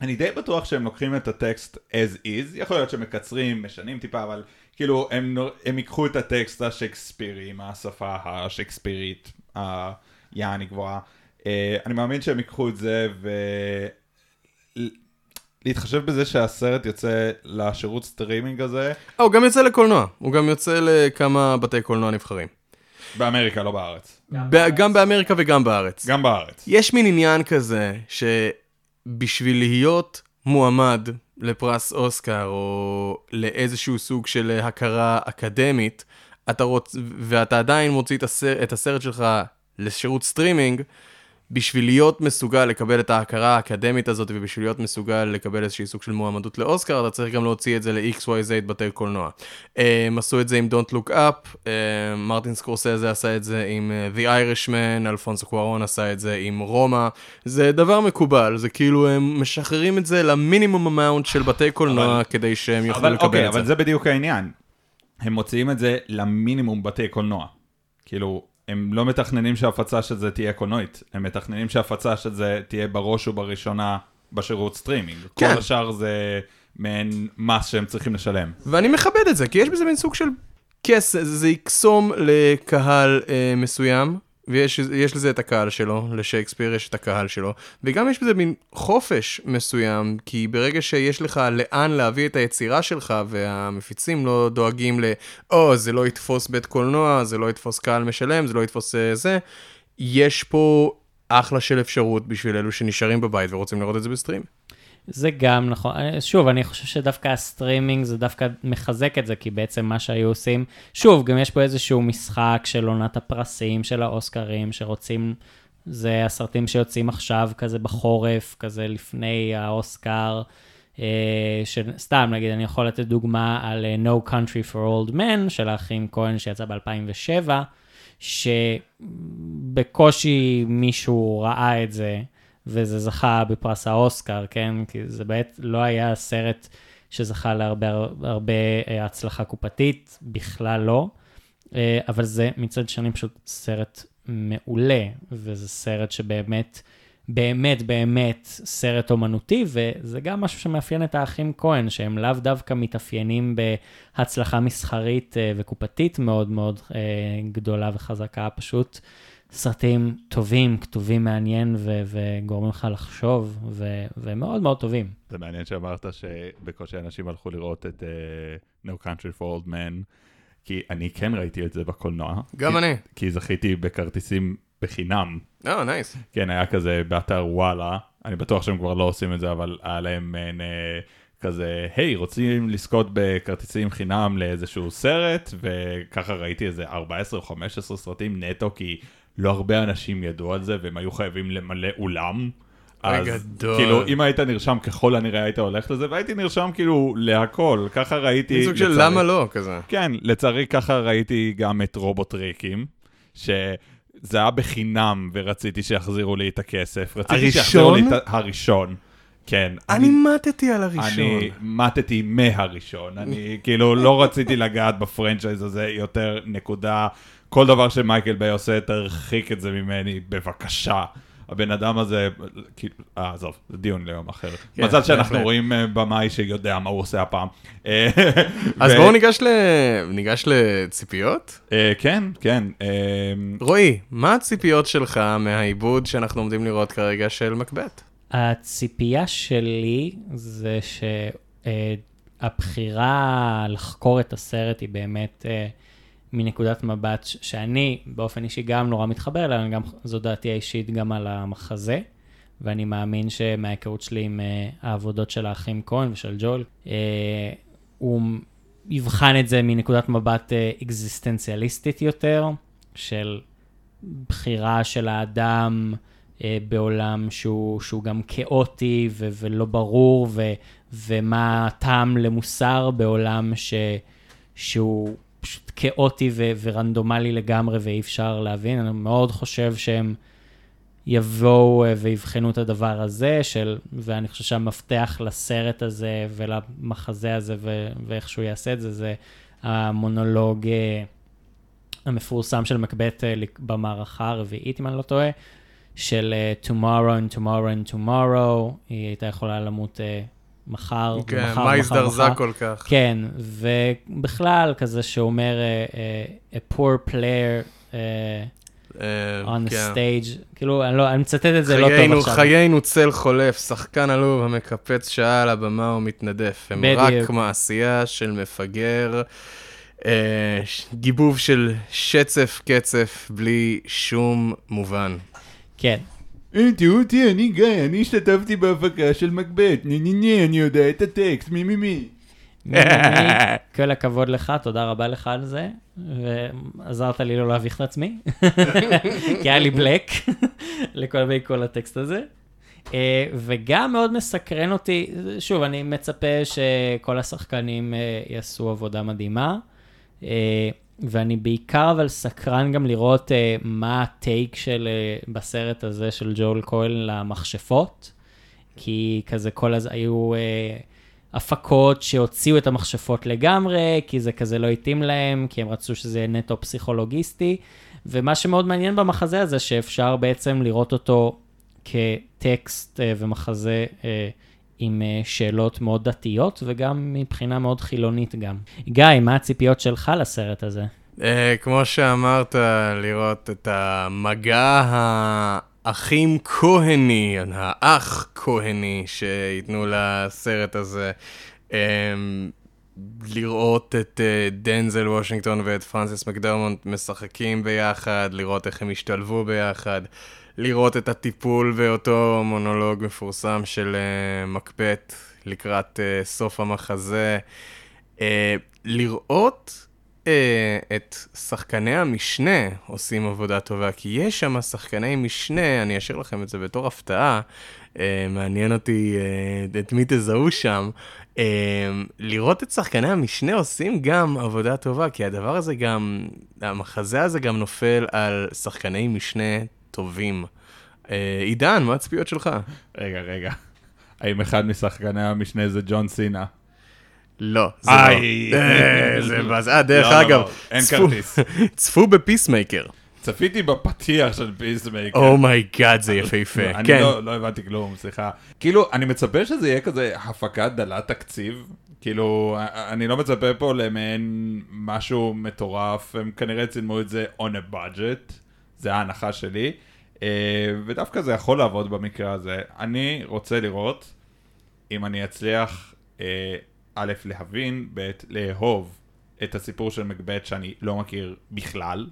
אני די בטוח שהם לוקחים את הטקסט as is, יכול להיות שמקצרים, משנים טיפה, אבל כאילו הם, הם ייקחו את הטקסט השייקספירי עם השפה השייקספירית היעני גבוהה. אה, אני מאמין שהם ייקחו את זה ו... להתחשב בזה שהסרט יוצא לשירות סטרימינג הזה, אה, הוא גם יוצא לקולנוע, הוא גם יוצא לכמה בתי קולנוע נבחרים. באמריקה, לא בארץ. ב- גם באמריקה וגם בארץ. גם בארץ. יש מין עניין כזה, שבשביל להיות מועמד לפרס אוסקר, או לאיזשהו סוג של הכרה אקדמית, אתה רוצ... ואתה עדיין מוציא את, הסר... את הסרט שלך לשירות סטרימינג, בשביל להיות מסוגל לקבל את ההכרה האקדמית הזאת, ובשביל להיות מסוגל לקבל איזשהי סוג של מועמדות לאוסקר, אתה צריך גם להוציא את זה ל-XYZ בתי קולנוע. הם עשו את זה עם Don't Look Up, אה, מרטין סקורסזה עשה את זה עם אה, The Irishman, אלפונסו קוארון עשה את זה עם רומא. זה דבר מקובל, זה כאילו הם משחררים את זה למינימום אמאונט של בתי קולנוע, אבל- כדי שהם יוכלו אבל לקבל אוקיי, את זה. אבל זה בדיוק העניין. הם מוציאים את זה למינימום בתי קולנוע. כאילו, הם לא מתכננים שההפצה של זה תהיה קולנועית, הם מתכננים שההפצה של זה תהיה בראש ובראשונה בשירות סטרימינג. כן. כל השאר זה מעין מס שהם צריכים לשלם. ואני מכבד את זה, כי יש בזה מין סוג של קסם, זה יקסום לקהל אה, מסוים, ויש יש לזה את הקהל שלו, לשייקספיר יש את הקהל שלו, וגם יש בזה מין חופש מסוים, כי ברגע שיש לך לאן להביא את היצירה שלך, והמפיצים לא דואגים ל, או, זה לא יתפוס בית קולנוע, זה לא יתפוס קהל משלם, זה לא יתפוס אה, זה, יש פה אחלה של אפשרות בשביל אלו שנשארים בבית ורוצים לראות את זה ב stream. זה גם נכון. אה, שוב, אני חושב שדווקא הסטרימינג זה דווקא מחזק את זה, כי בעצם מה שהיו עושים, שוב, גם יש פה איזשהו משחק של עונת הפרסים של האוסקרים, שרוצים, זה הסרטים שיוצאים עכשיו, כזה בחורף, כזה לפני האוסקר. אה, סתם, נגיד, אני יכול לתת דוגמה על אה, No Country for Old Men של האחים כהן שיצא ב-2007, שבקושי מישהו ראה את זה, וזה זכה בפרס האוסקר, כן? כי זה באמת לא היה סרט שזכה להרבה הרבה אה, הצלחה קופתית, בכלל לא. אבל זה מצד שני פשוט סרט מעולה, וזה סרט שבאמת... באמת באמת סרט אומנותי, וזה גם משהו שמאפיין את האחים כהן, שהם לאו דווקא מתאפיינים בהצלחה מסחרית אה, וקופתית מאוד מאוד אה, גדולה וחזקה, פשוט סרטים טובים, כתובים מעניין ו- וגורמים לך לחשוב, ו- ומאוד מאוד טובים. זה מעניין שאמרת שבקושי אנשים הלכו לראות את uh, No Country for Old Men. כי אני כן ראיתי את זה בקולנוע. גם כי, אני. כי זכיתי בכרטיסים בחינם. oh, oh, nice. Nice. כן, היה כזה באתר וואלה, אני בטוח שהם כבר לא עושים את זה, אבל היה להם מעין אה, כזה, היי, רוצים לזכות בכרטיסים חינם לאיזשהו סרט, וככה ראיתי איזה 14 או 15 סרטים נטו, כי לא הרבה אנשים ידעו על זה, והם היו חייבים למלא אולם. אז גדול. כאילו, אם היית נרשם, ככל הנראה היית הולך לזה, והייתי נרשם כאילו להכל, ככה ראיתי... סוג של למה לא, כזה. כן, לצערי ככה ראיתי גם את רובוטריקים, ש... זה היה בחינם, ורציתי שיחזירו לי את הכסף. רציתי שיחזירו לי את הראשון. כן. אני מתתי על הראשון. אני מתתי מהראשון. אני כאילו לא רציתי לגעת בפרנצ'ייז הזה יותר, נקודה. כל דבר שמייקל ביי עושה, תרחיק את זה ממני, בבקשה. הבן אדם הזה, כאילו, אה, עזוב, זה דיון ליום אחר. כן, מזל שאנחנו רואים אה, במאי שיודע מה הוא עושה הפעם. אה, אז בואו ניגש, ל... ניגש לציפיות? אה, כן, כן. רועי, מה הציפיות שלך מהעיבוד שאנחנו עומדים לראות כרגע של מקבט? הציפייה שלי זה שהבחירה לחקור את הסרט היא באמת... מנקודת מבט שאני באופן אישי גם נורא מתחבר אליה, גם זו דעתי האישית גם על המחזה, ואני מאמין שמההיכרות שלי עם uh, העבודות של האחים כהן ושל ג'ול, uh, הוא יבחן את זה מנקודת מבט uh, אקזיסטנציאליסטית יותר, של בחירה של האדם uh, בעולם שהוא, שהוא גם כאוטי ו- ולא ברור, ו- ומה הטעם למוסר בעולם ש- שהוא כאוטי ו- ורנדומלי לגמרי ואי אפשר להבין. אני מאוד חושב שהם יבואו אה, ויבחנו את הדבר הזה, של, ואני חושב שהמפתח לסרט הזה ולמחזה הזה ו- ואיך שהוא יעשה את זה, זה המונולוג אה, המפורסם של מקבט אה, במערכה הרביעית, אם אני לא טועה, של tomorrow and tomorrow and tomorrow, היא הייתה יכולה למות מחר, כן, מחר, מה הזדרזה כל כך. כן, ובכלל, כזה שאומר, uh, uh, a poor player uh, uh, on the כן. stage, כאילו, אני, לא, אני מצטט את זה חיינו, לא טוב עכשיו. חיינו צל חולף, שחקן עלוב המקפץ שעה על הבמה ומתנדף. הם בדיוק. רק מעשייה של מפגר. Uh, גיבוב של שצף קצף בלי שום מובן. כן, תראו אותי, אני גיא, אני השתתפתי בהפקה של מקבט, ני ני ני, אני יודע את הטקסט, מי מי מי. כל הכבוד לך, תודה רבה לך על זה, ועזרת לי לא להביך את עצמי, [laughs] כי היה לי בלק [laughs] לכל כל הטקסט הזה. אה, וגם מאוד מסקרן אותי, שוב, אני מצפה שכל השחקנים אה, יעשו עבודה מדהימה. ואני בעיקר אבל סקרן גם לראות uh, מה הטייק של, uh, בסרט הזה של ג'ול כהן למכשפות, כי כזה כל הז... היו uh, הפקות שהוציאו את המכשפות לגמרי, כי זה כזה לא התאים להם, כי הם רצו שזה יהיה נטו פסיכולוגיסטי, ומה שמאוד מעניין במחזה הזה, שאפשר בעצם לראות אותו כטקסט uh, ומחזה uh, עם אה, שאלות מאוד דתיות וגם מבחינה מאוד חילונית גם. גיא, מה הציפיות שלך לסרט הזה? Uh, כמו שאמרת, לראות את המגע האחים כהני, האח כהני שייתנו לסרט הזה. Um, לראות את uh, דנזל וושינגטון ואת פרנסיס מקדרמונט משחקים ביחד, לראות איך הם השתלבו ביחד. לראות את הטיפול באותו מונולוג מפורסם של uh, מקבט לקראת uh, סוף המחזה. Uh, לראות uh, את שחקני המשנה עושים עבודה טובה, כי יש שם שחקני משנה, אני אשאיר לכם את זה בתור הפתעה, uh, מעניין אותי uh, את מי תזהו שם. Um, לראות את שחקני המשנה עושים גם עבודה טובה, כי הדבר הזה גם, המחזה הזה גם נופל על שחקני משנה טובים. Uh, עידן, מה הציפיות שלך? רגע, רגע. האם אחד משחקני המשנה זה ג'ון סינה? לא, זה. לא. אה, זה [laughs] בז... אה, דרך לא, לא, אגב, לא, אין כרטיס. [laughs] צפו בפיסמייקר. צפיתי בפתיח של Peacemaker. Oh my god, זה יפהפה. אני כן. לא הבנתי כלום, סליחה. כאילו, אני מצפה שזה יהיה כזה הפקה דלת תקציב. כאילו, אני לא מצפה פה למעין משהו מטורף, הם כנראה צילמו את זה on a budget, זה ההנחה שלי, אה, ודווקא זה יכול לעבוד במקרה הזה. אני רוצה לראות אם אני אצליח, אה, א', להבין, ב', לאהוב את הסיפור של מקבט שאני לא מכיר בכלל.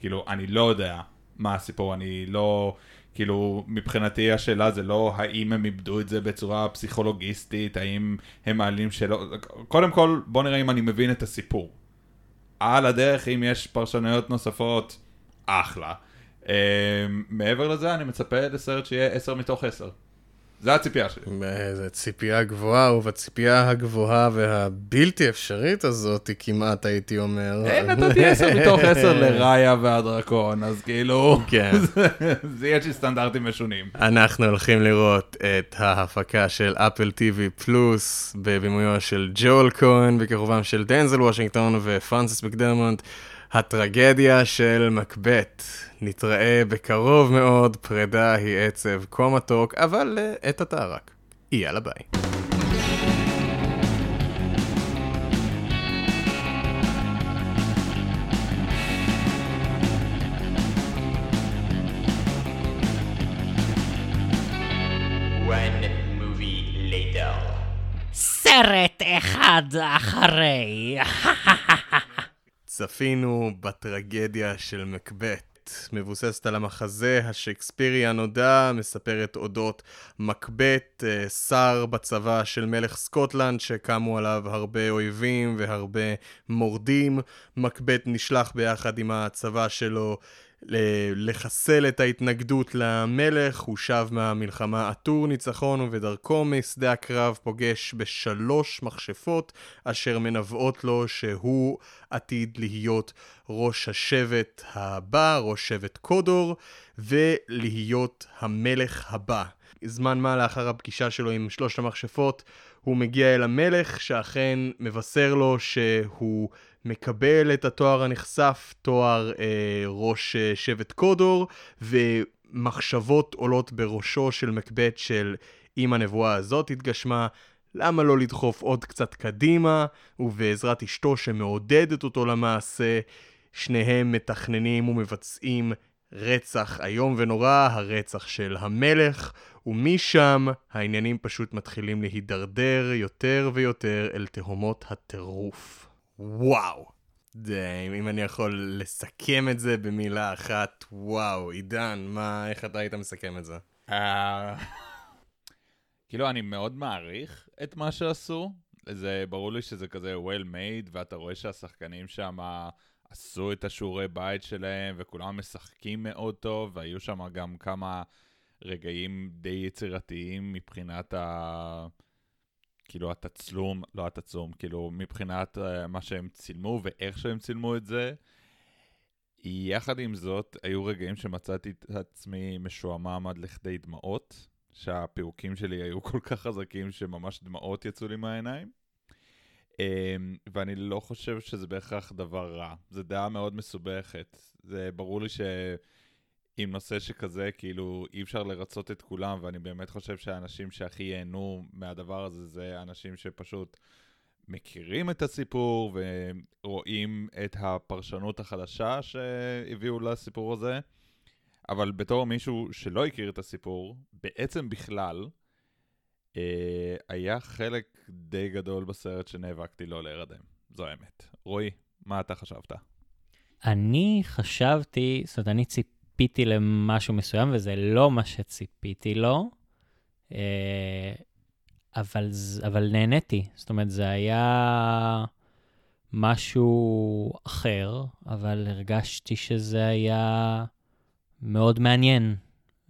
כאילו, אני לא יודע מה הסיפור, אני לא... כאילו, מבחינתי השאלה זה לא האם הם איבדו את זה בצורה פסיכולוגיסטית, האם הם מעלים שאלות... קודם כל, בוא נראה אם אני מבין את הסיפור. על הדרך, אם יש פרשנויות נוספות, אחלה. Uh, מעבר לזה, אני מצפה לסרט שיהיה 10 מתוך 10. זה הציפייה שלי. איזה ציפייה גבוהה, ובציפייה הגבוהה והבלתי אפשרית הזאת, כמעט הייתי אומר. אין, נתתי 10 מתוך 10 לראיה והדרקון, אז כאילו... כן. [laughs] זה יש לי סטנדרטים משונים. אנחנו הולכים לראות את ההפקה של אפל TV פלוס בבימויו של ג'ול כהן, בכיכובם של דנזל וושינגטון ופרנסיס מקדרמונט, הטרגדיה של מקבט. נתראה בקרוב מאוד, פרידה היא עצב כה מתוק, אבל uh, את עתה רק. יאללה ביי. One movie later. סרט אחד אחרי. [laughs] צפינו בטרגדיה של מקבט. מבוססת על המחזה השייקספירי הנודע, מספרת אודות מקבט, אה, שר בצבא של מלך סקוטלנד, שקמו עליו הרבה אויבים והרבה מורדים. מקבט נשלח ביחד עם הצבא שלו לחסל את ההתנגדות למלך, הוא שב מהמלחמה עטור ניצחון ובדרכו משדה הקרב פוגש בשלוש מכשפות אשר מנבאות לו שהוא עתיד להיות ראש השבט הבא, ראש שבט קודור, ולהיות המלך הבא. זמן מה לאחר הפגישה שלו עם שלושת המכשפות, הוא מגיע אל המלך, שאכן מבשר לו שהוא מקבל את התואר הנכסף, תואר אה, ראש אה, שבט קודור, ומחשבות עולות בראשו של מקבט של אם הנבואה הזאת התגשמה, למה לא לדחוף עוד קצת קדימה, ובעזרת אשתו שמעודדת אותו למעשה, שניהם מתכננים ומבצעים רצח איום ונורא, הרצח של המלך, ומשם העניינים פשוט מתחילים להידרדר יותר ויותר אל תהומות הטירוף. וואו. זה, אם אני יכול לסכם את זה במילה אחת, וואו, עידן, מה, איך אתה היית מסכם את זה? אה, כאילו, אני מאוד מעריך את מה שעשו. זה ברור לי שזה כזה well made, ואתה רואה שהשחקנים שם עשו את השיעורי בית שלהם, וכולם משחקים מאוד טוב, והיו שם גם כמה רגעים די יצירתיים מבחינת ה... כאילו התצלום, לא התצלום, כאילו מבחינת uh, מה שהם צילמו ואיך שהם צילמו את זה. יחד עם זאת, היו רגעים שמצאתי את עצמי משועמם עד לכדי דמעות, שהפירוקים שלי היו [laughs] כל כך חזקים שממש דמעות יצאו לי מהעיניים. Um, ואני לא חושב שזה בהכרח דבר רע. זו דעה מאוד מסובכת. זה ברור לי שעם נושא שכזה, כאילו, אי אפשר לרצות את כולם, ואני באמת חושב שהאנשים שהכי ייהנו מהדבר הזה, זה אנשים שפשוט מכירים את הסיפור ורואים את הפרשנות החדשה שהביאו לסיפור הזה. אבל בתור מישהו שלא הכיר את הסיפור, בעצם בכלל, אה, היה חלק די גדול בסרט שנאבקתי לא להירדם. זו האמת. רועי, מה אתה חשבת? אני חשבתי, זאת אומרת, אני ציפ... ציפיתי למשהו מסוים, וזה לא מה שציפיתי לו, אה, אבל, אבל נהניתי. זאת אומרת, זה היה משהו אחר, אבל הרגשתי שזה היה מאוד מעניין,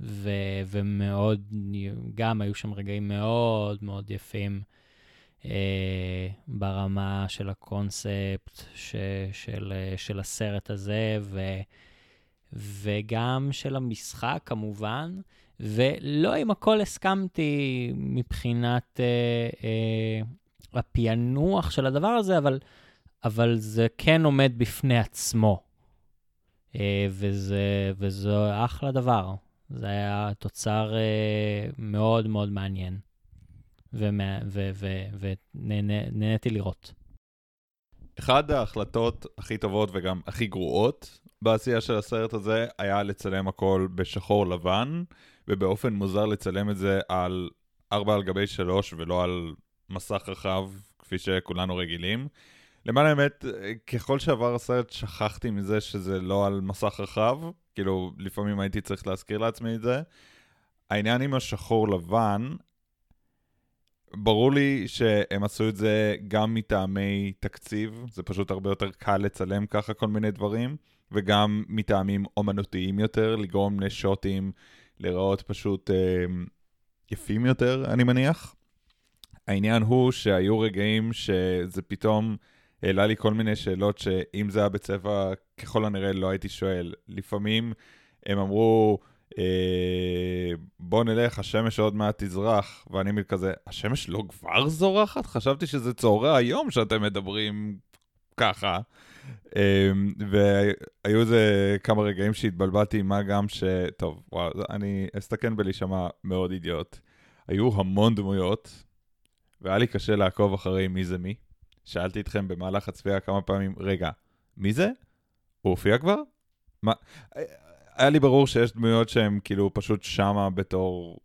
ו, ומאוד, גם היו שם רגעים מאוד מאוד יפים. אה, ברמה של הקונספט ש, של, של הסרט הזה, ו, וגם של המשחק כמובן, ולא עם הכל הסכמתי מבחינת אה, אה, הפענוח של הדבר הזה, אבל, אבל זה כן עומד בפני עצמו, אה, וזה, וזה אחלה דבר. זה היה תוצר אה, מאוד מאוד מעניין. ונהניתי לראות. אחד ההחלטות הכי טובות וגם הכי גרועות בעשייה של הסרט הזה היה לצלם הכל בשחור לבן, ובאופן מוזר לצלם את זה על 4 על גבי 3 ולא על מסך רחב, כפי שכולנו רגילים. למען האמת, ככל שעבר הסרט שכחתי מזה שזה לא על מסך רחב, כאילו לפעמים הייתי צריך להזכיר לעצמי את זה. העניין עם השחור לבן, ברור לי שהם עשו את זה גם מטעמי תקציב, זה פשוט הרבה יותר קל לצלם ככה כל מיני דברים, וגם מטעמים אומנותיים יותר, לגרום לשוטים להיראות פשוט אה, יפים יותר, אני מניח. העניין הוא שהיו רגעים שזה פתאום העלה לי כל מיני שאלות שאם זה היה בצבע, ככל הנראה לא הייתי שואל. לפעמים הם אמרו, אה, בוא נלך, השמש עוד מעט תזרח, ואני מין כזה, השמש לא כבר זורחת? חשבתי שזה צהרי היום שאתם מדברים ככה. אה, והיו איזה כמה רגעים שהתבלבלתי, מה גם ש... טוב, וואו, אני אסתכן בלהישמע מאוד אידיוט. היו המון דמויות, והיה לי קשה לעקוב אחרי מי זה מי. שאלתי אתכם במהלך הצפייה כמה פעמים, רגע, מי זה? הוא הופיע כבר? מה? היה לי ברור שיש דמויות שהן כאילו פשוט שמה בתור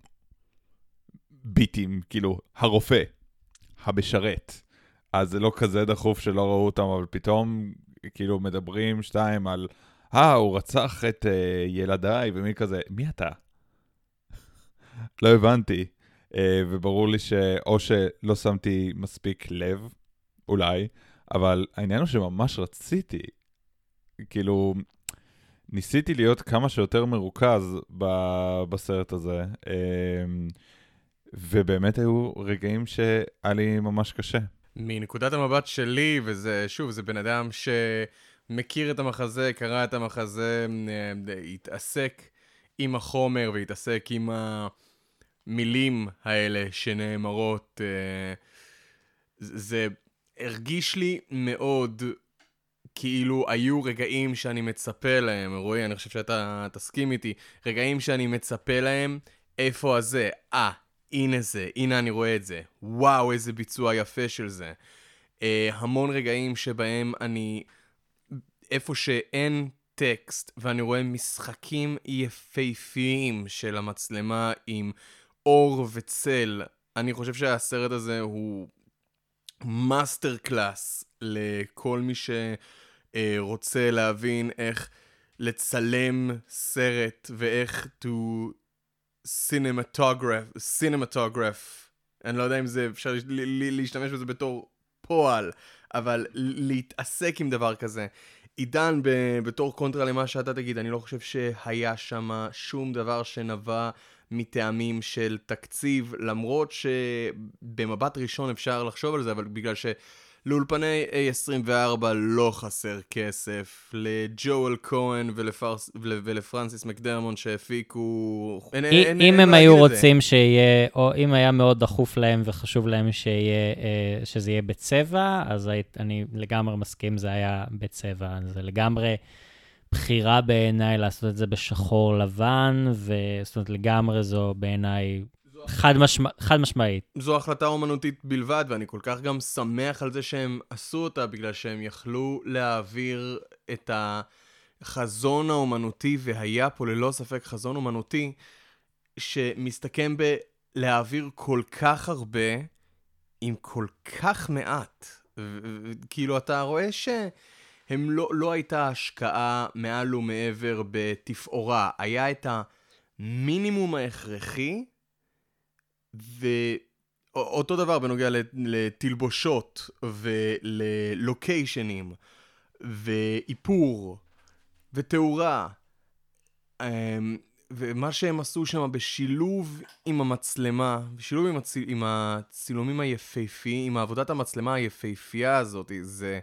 ביטים, כאילו, הרופא, המשרת. אז זה לא כזה דחוף שלא ראו אותם, אבל פתאום כאילו מדברים שתיים על, אה, הוא רצח את uh, ילדיי, ומי כזה, מי אתה? לא הבנתי. Uh, וברור לי שאו שלא שמתי מספיק לב, אולי, אבל העניין הוא שממש רציתי. כאילו, ניסיתי להיות כמה שיותר מרוכז ב- בסרט הזה, אמ, ובאמת היו רגעים שהיה לי ממש קשה. מנקודת המבט שלי, וזה, שוב, זה בן אדם שמכיר את המחזה, קרא את המחזה, אה, התעסק עם החומר והתעסק עם המילים האלה שנאמרות. אה, זה הרגיש לי מאוד כאילו היו רגעים שאני מצפה להם, רועי, אני חושב שאתה תסכים איתי, רגעים שאני מצפה להם, איפה הזה? אה, הנה זה, הנה אני רואה את זה. וואו, איזה ביצוע יפה של זה. אה, המון רגעים שבהם אני, איפה שאין טקסט, ואני רואה משחקים יפהפיים של המצלמה עם אור וצל. אני חושב שהסרט הזה הוא master class לכל מי שרוצה להבין איך לצלם סרט ואיך to cinematograph, cinematograph, אני לא יודע אם זה אפשר להשתמש בזה בתור פועל, אבל להתעסק עם דבר כזה. עידן, בתור קונטרה למה שאתה תגיד, אני לא חושב שהיה שם שום דבר שנבע מטעמים של תקציב, למרות שבמבט ראשון אפשר לחשוב על זה, אבל בגלל שלאולפני A24 לא חסר כסף, לג'ואל כהן ולפרס, ולפרנסיס מקדרמון שהפיקו... אין, אין, אם אין הם היו. רוצים שיהיה, או אם היה מאוד דחוף להם וחשוב להם שיהיה, אה, שזה יהיה בצבע, אז אני לגמרי מסכים, זה היה בצבע. זה לגמרי בחירה בעיניי לעשות את זה בשחור לבן, וזאת אומרת, לגמרי זו בעיניי חד, משמע, חד משמעית. זו החלטה אומנותית בלבד, ואני כל כך גם שמח על זה שהם עשו אותה, בגלל שהם יכלו להעביר את החזון האומנותי, והיה פה ללא ספק חזון אומנותי, שמסתכם בלהעביר כל כך הרבה עם כל כך מעט. כאילו, אתה רואה ש... הם לא, לא הייתה השקעה מעל ומעבר בתפאורה, היה את המינימום ההכרחי, ואותו דבר בנוגע לתלבושות וללוקיישנים ואיפור ותאורה. אמ, ומה שהם עשו שם בשילוב עם המצלמה, בשילוב עם, הצ... עם הצילומים היפהפיים, עם עבודת המצלמה היפהפייה הזאת, זה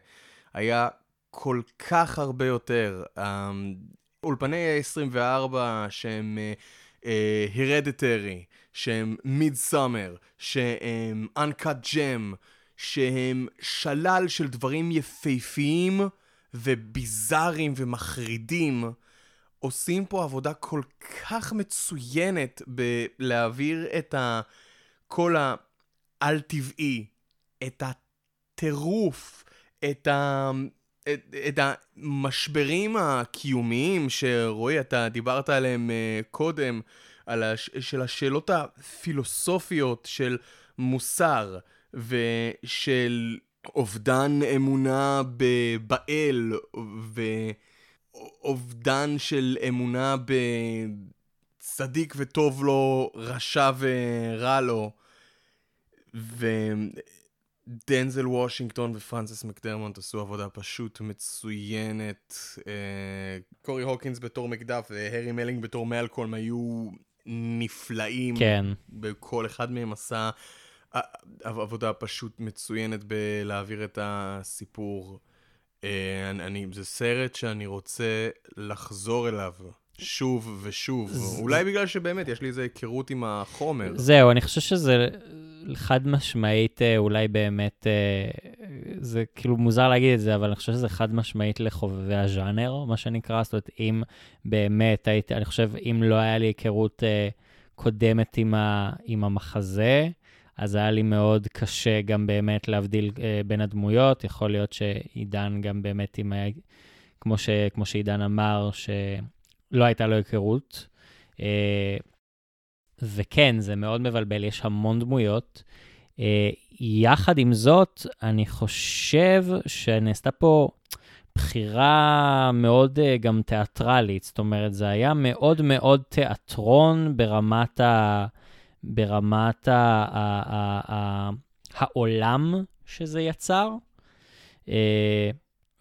היה כל כך הרבה יותר. אמ, אולפני ה-24 שהם הרדיטרי, uh, uh, שהם מיד סאמר, שהם uncut gem, שהם שלל של דברים יפהפיים וביזאריים ומחרידים. עושים פה עבודה כל כך מצוינת בלהעביר את הקול העל-טבעי, את הטירוף, את, ה... את, את המשברים הקיומיים שרועי, אתה דיברת עליהם uh, קודם, על הש... של השאלות הפילוסופיות של מוסר ושל אובדן אמונה באל ו... אובדן של אמונה בצדיק וטוב לו, רשע ורע לו. ודנזל וושינגטון ופרנסס מקדרמונט עשו עבודה פשוט מצוינת. אה, קורי הוקינס בתור מקדף והרי מלינג בתור מלקולם היו נפלאים. כן. בכל אחד מהם עשה עבודה פשוט מצוינת בלהעביר את הסיפור. אה, אני, אני, זה סרט שאני רוצה לחזור אליו שוב ושוב. זה... אולי בגלל שבאמת יש לי איזו היכרות עם החומר. זהו, אני חושב שזה חד משמעית, אה, אולי באמת, אה, זה כאילו מוזר להגיד את זה, אבל אני חושב שזה חד משמעית לחובבי הז'אנר, מה שנקרא. זאת אומרת, אם באמת הייתי, אני חושב, אם לא היה לי היכרות קודמת עם, ה, עם המחזה, אז היה לי מאוד קשה גם באמת להבדיל אה, בין הדמויות. יכול להיות שעידן גם באמת, אם היה, כמו, ש, כמו שעידן אמר, שלא הייתה לו היכרות. אה, וכן, זה מאוד מבלבל, יש המון דמויות. אה, יחד עם זאת, אני חושב שנעשתה פה בחירה מאוד uh, גם תיאטרלית. זאת אומרת, זה היה מאוד מאוד תיאטרון ברמת ה... ברמת ה- ה- ה- ה- העולם שזה יצר, אה,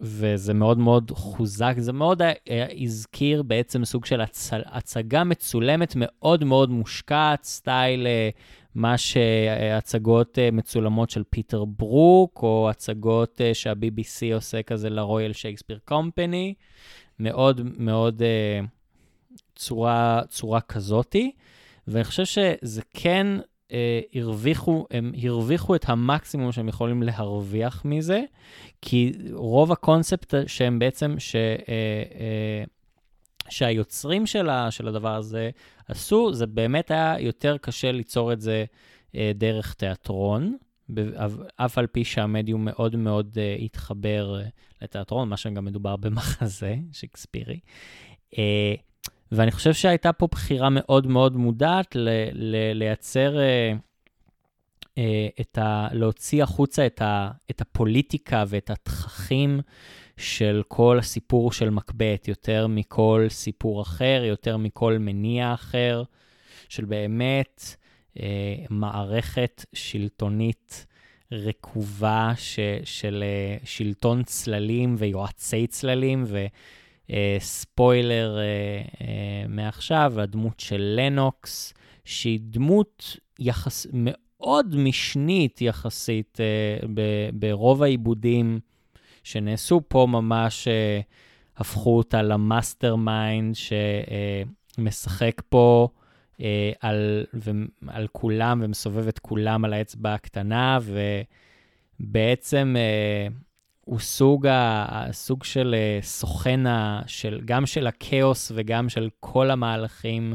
וזה מאוד מאוד חוזק, זה מאוד אה, הזכיר בעצם סוג של הצ... הצגה מצולמת מאוד מאוד מושקעת, סטייל אה, מה שהצגות מצולמות של פיטר ברוק, או הצגות שה-BBC עושה כזה לרויאל שייקספיר קומפני, מאוד מאוד צורה, צורה כזאתי. ואני חושב שזה כן אה, הרוויחו, הם הרוויחו את המקסימום שהם יכולים להרוויח מזה, כי רוב הקונספט שהם בעצם, ש, אה, אה, שהיוצרים של, ה, של הדבר הזה עשו, זה באמת היה יותר קשה ליצור את זה אה, דרך תיאטרון. אף על פי שהמדיום מאוד מאוד uh, התחבר uh, לתיאטרון, מה שגם מדובר במחזה שייקספירי. Uh, ואני חושב שהייתה פה בחירה מאוד מאוד מודעת ל- ל- לייצר, uh, uh, את ה- להוציא החוצה את, ה- את הפוליטיקה ואת התככים של כל הסיפור של מקבט, יותר מכל סיפור אחר, יותר מכל מניע אחר, של באמת uh, מערכת שלטונית רקובה ש- של uh, שלטון צללים ויועצי צללים, ו... אה, ספוילר אה, אה, מעכשיו, הדמות של לנוקס, שהיא דמות יחס, מאוד משנית יחסית ב, ברוב העיבודים שנעשו פה, ממש אה, הפכו אותה ל mastermind שמשחק פה. אה, על, על כולם ומסובב את כולם על האצבע הקטנה, ובעצם אה, הוא סוג, ה, סוג של אה, סוכן, של, גם של הכאוס וגם של כל המהלכים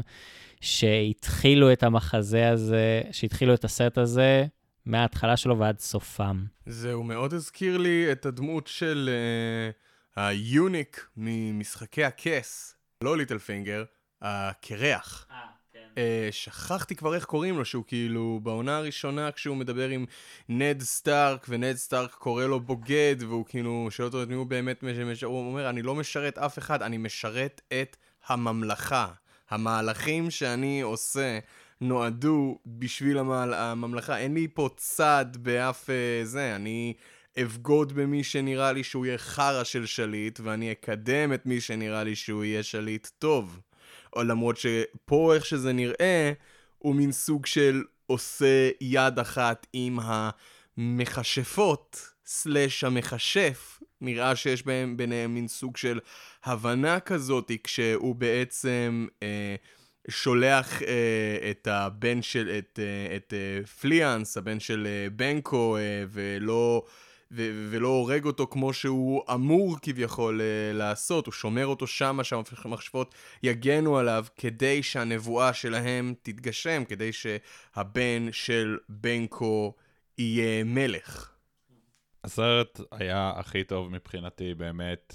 שהתחילו את המחזה הזה, שהתחילו את הסרט הזה מההתחלה שלו ועד סופם. זהו, מאוד הזכיר לי את הדמות של uh, היוניק ממשחקי הכס, לא Littlefinger, הקירח. אה, אה, שכחתי כבר איך קוראים לו, שהוא כאילו בעונה הראשונה כשהוא מדבר עם נד סטארק, ונד סטארק קורא לו בוגד, והוא כאילו שואל אותו את מי הוא באמת משרת, הוא אומר, אני לא משרת אף אחד, אני משרת את הממלכה. המהלכים שאני עושה נועדו בשביל המעל, הממלכה, אין לי פה צד באף אה, זה, אני אבגוד במי שנראה לי שהוא יהיה חרא של שליט, ואני אקדם את מי שנראה לי שהוא יהיה שליט טוב. למרות שפה איך שזה נראה, הוא מין סוג של עושה יד אחת עם המכשפות, סלאש המכשף. נראה שיש בהם, ביניהם מין סוג של הבנה כזאת, כשהוא בעצם אה, שולח אה, את הבן של, את, אה, את אה, פליאנס, הבן של אה, בנקו, אה, ולא... ו- ולא הורג אותו כמו שהוא אמור כביכול uh, לעשות, הוא שומר אותו שמה שהמכשפות יגנו עליו כדי שהנבואה שלהם תתגשם, כדי שהבן של בנקו יהיה מלך. הסרט היה הכי טוב מבחינתי באמת,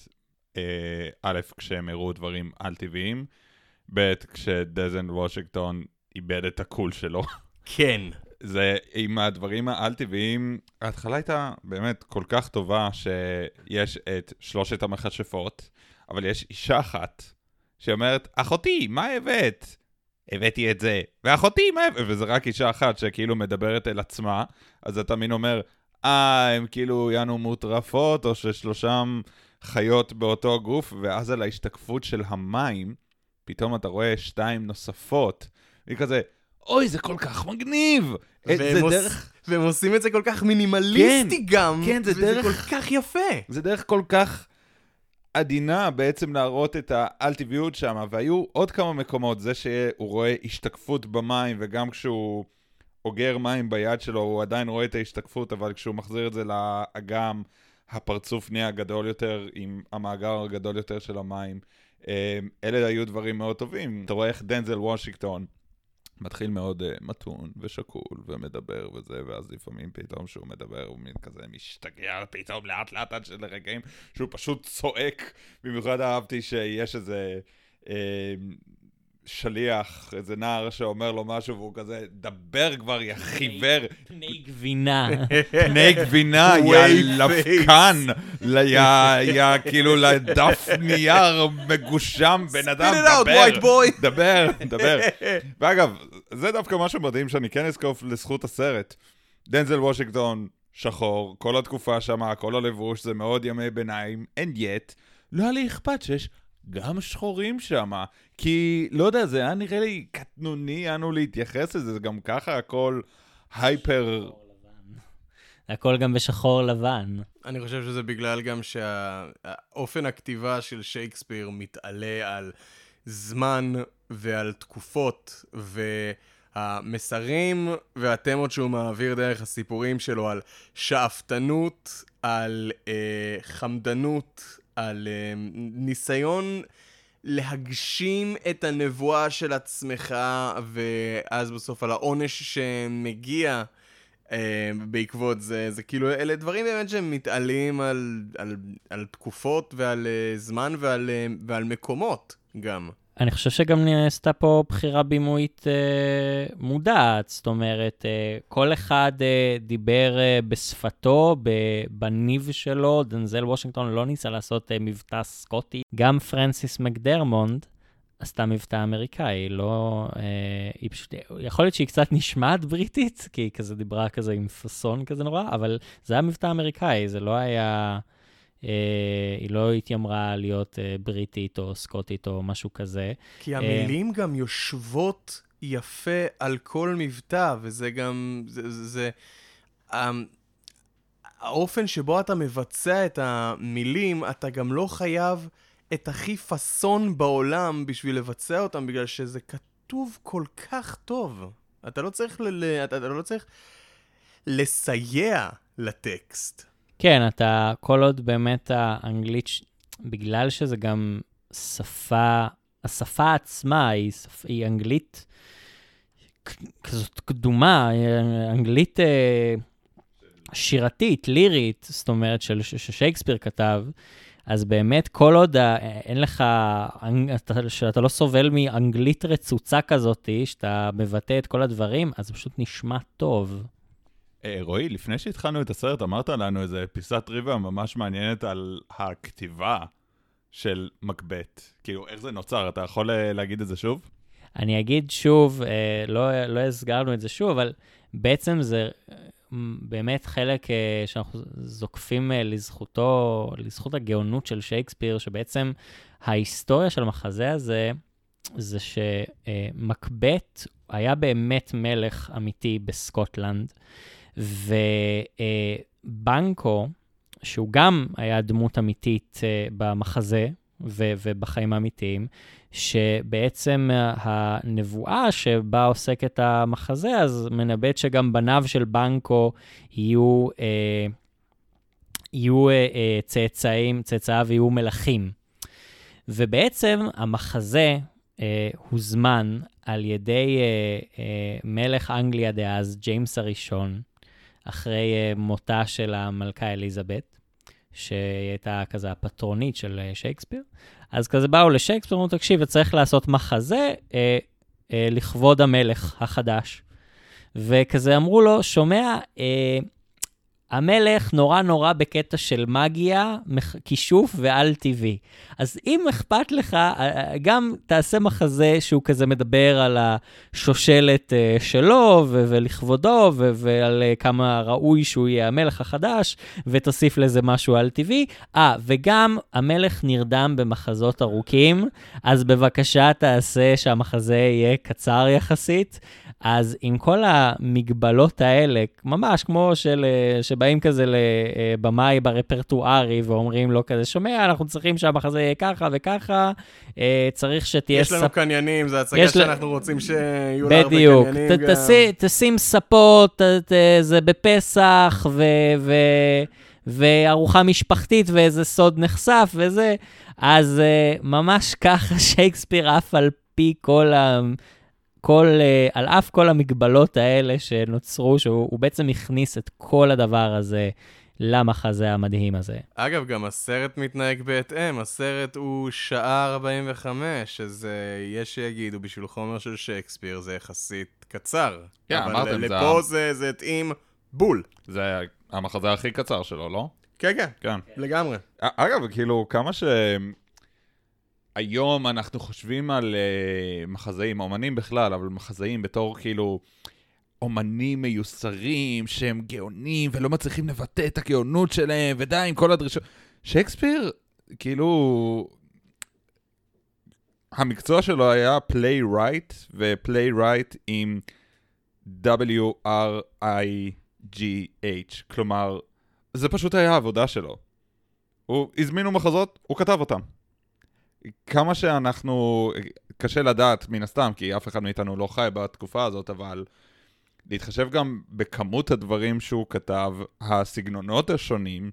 אה, א', כשהם הראו דברים על-טבעיים, ב', כשדזן וושינגטון איבד את הקול שלו. כן. זה עם הדברים העל-טבעיים, ההתחלה הייתה באמת כל כך טובה שיש את שלושת המכשפות, אבל יש אישה אחת שאומרת, אחותי, מה הבאת? הבאתי את זה. ואחותי, מה הבאת? וזה רק אישה אחת שכאילו מדברת אל עצמה, אז אתה מין אומר, אה, הם כאילו יענו מוטרפות, או ששלושם חיות באותו גוף, ואז על ההשתקפות של המים, פתאום אתה רואה שתיים נוספות. היא כזה, אוי, זה כל כך מגניב! והם, זה עוש... דרך, והם עושים את זה כל כך מינימליסטי כן, גם, כן, זה וזה דרך- כל כך יפה. זה דרך כל כך עדינה בעצם להראות את האל-טבעיות שם, והיו עוד כמה מקומות, זה שהוא רואה השתקפות במים, וגם כשהוא אוגר מים ביד שלו, הוא עדיין רואה את ההשתקפות, אבל כשהוא מחזיר את זה לאגם, הפרצוף נהיה גדול יותר, עם המאגר הגדול יותר של המים. אה, אלה היו דברים מאוד טובים. אתה רואה איך דנזל וושינגטון מתחיל מאוד uh, מתון ושקול ומדבר וזה, ואז לפעמים פתאום שהוא מדבר הוא מין כזה משתגע פתאום לאט לאט עד שלרגעים שהוא פשוט צועק. במיוחד אהבתי שיש איזה אה, שליח, איזה נער שאומר לו משהו והוא כזה, דבר כבר, יא חיוור, פני גבינה. פני גבינה, [laughs] יא לפקן, יא- יא כאילו לדף נייר מגושם, בן אדם, דבר. דבר, דבר. [laughs] ואגב, זה דווקא משהו מדהים שאני כן אזקוף לזכות הסרט. דנזל וושינגטון, שחור, כל התקופה שם, כל הלבוש, זה מאוד ימי ביניים, and yet, לא היה לי אכפת שיש גם שחורים שם, כי, לא יודע, זה היה נראה לי קטנוני, אנו להתייחס לזה, זה גם ככה הכל הייפר... הכל גם בשחור לבן. אני חושב שזה בגלל גם שהאופן הכתיבה של שייקספיר מתעלה על זמן ועל תקופות, והמסרים והתמות שהוא מעביר דרך הסיפורים שלו על שאפתנות, על אה, חמדנות, על אה, ניסיון להגשים את הנבואה של עצמך, ואז בסוף על העונש שמגיע. אה, בעקבות זה, זה כאילו, אלה דברים באמת שמתעלים על, על, על תקופות ועל אה, זמן ועל, אה, ועל מקומות גם. אני חושב שגם נעשתה פה בחירה בימויית אה, מודעת, זאת אומרת, אה, כל אחד אה, דיבר אה, בשפתו, בניב שלו, דנזל וושינגטון לא ניסה לעשות אה, מבטא סקוטי. גם פרנסיס מקדרמונד עשתה מבטא אמריקאי, לא... אה, היא פשוט... יכול להיות שהיא קצת נשמעת בריטית, כי היא כזה דיברה כזה עם פאסון כזה נורא, אבל זה היה מבטא אמריקאי, זה לא היה... אה, היא לא התיימרה להיות אה, בריטית או סקוטית או משהו כזה. כי המילים גם יושבות יפה על כל מבטא, וזה גם, זה, זה, זה um, האופן שבו אתה מבצע את המילים, אתה גם לא חייב את הכי פאסון בעולם בשביל לבצע אותם, בגלל שזה כתוב כל כך טוב. אתה לא צריך, ל, אתה לא צריך לסייע לטקסט. כן, אתה, כל עוד באמת האנגלית, בגלל שזה גם שפה, השפה עצמה היא, שפ, היא אנגלית כזאת קדומה, אנגלית אה, שירתית, לירית, זאת אומרת, של, ששייקספיר כתב, אז באמת, כל עוד ה- אין לך, אתה, שאתה לא סובל מאנגלית רצוצה כזאת, שאתה מבטא את כל הדברים, אז זה פשוט נשמע טוב. אה, רועי, לפני שהתחלנו את הסרט, אמרת לנו איזה פיסת טריוויה ממש מעניינת על הכתיבה של מקבט. כאילו, איך זה נוצר? אתה יכול אה, להגיד את זה שוב? אני אגיד שוב, אה, לא, לא הסגרנו את זה שוב, אבל בעצם זה באמת חלק שאנחנו זוקפים לזכותו, לזכות הגאונות של שייקספיר, שבעצם ההיסטוריה של המחזה הזה, זה שמקבט היה באמת מלך אמיתי בסקוטלנד, ובנקו, שהוא גם היה דמות אמיתית אה, במחזה ו- ובחיים האמיתיים, שבעצם הנבואה שבה עוסקת המחזה, אז מנבאת שגם בניו של בנקו יהיו, אה, יהיו אה, אה, צאצאים, צאצאיו יהיו מלכים. ובעצם המחזה אה, הוזמן על ידי אה, אה, מלך אנגליה דאז, ג'יימס הראשון, אחרי אה, מותה של המלכה אליזבת, שהייתה כזה הפטרונית של אה, שייקספיר. אז כזה באו לשייקספיר, אמרו, תקשיב, צריך לעשות מחזה אה, אה, לכבוד המלך החדש. וכזה אמרו לו, שומע, אה, המלך נורא נורא בקטע של מגיה, כישוף ועל-טבעי. אז אם אכפת לך, אה, אה, גם תעשה מחזה שהוא כזה מדבר על השושלת אה, שלו ו- ולכבודו ו- ועל כמה ראוי שהוא יהיה המלך החדש, ותוסיף לזה משהו על-טבעי. אה, וגם המלך נרדם במחזות ארוכים, אז בבקשה תעשה שהמחזה יהיה קצר יחסית. אז עם כל המגבלות האלה, ממש כמו של, אה, שבאים כזה לבמאי ברפרטוארי ואומרים לו כזה, שומע, אנחנו צריכים שהמחזה יהיה ככה וככה, אה, צריך שתהיה יש לנו ספ... קניינים, זו הצגה יש ל- שאנחנו רוצים שיהיו לה הרבה בדיוק. קניינים ת- גם. תשי- תשים ספות, ת- זה בפסח, ו- ו- וארוחה משפחתית ואיזה סוד נחשף וזה. אז ממש ככה שייקספיר עף על פי כל ה... כל, uh, על אף כל המגבלות האלה שנוצרו, שהוא הוא בעצם הכניס את כל הדבר הזה למחזה המדהים הזה. אגב, גם הסרט מתנהג בהתאם, הסרט הוא שעה 45, אז uh, יש שיגידו בשביל חומר של שייקספיר זה יחסית קצר. כן, אבל אמרתם, זה לפה ה- זה, זה התאים בול. זה המחזה הכי קצר שלו, לא? כן, כן, כן. לגמרי. אגב, כאילו, כמה ש... היום אנחנו חושבים על uh, מחזאים, אומנים בכלל, אבל מחזאים בתור כאילו אומנים מיוסרים שהם גאונים ולא מצליחים לבטא את הגאונות שלהם, ודי עם כל הדרישות. שייקספיר, כאילו, המקצוע שלו היה playwright, ו playwright עם W-R-I-G-H, כלומר, זה פשוט היה העבודה שלו. הוא הזמינו מחזות, הוא כתב אותם. כמה שאנחנו, קשה לדעת מן הסתם, כי אף אחד מאיתנו לא חי בתקופה הזאת, אבל להתחשב גם בכמות הדברים שהוא כתב, הסגנונות השונים,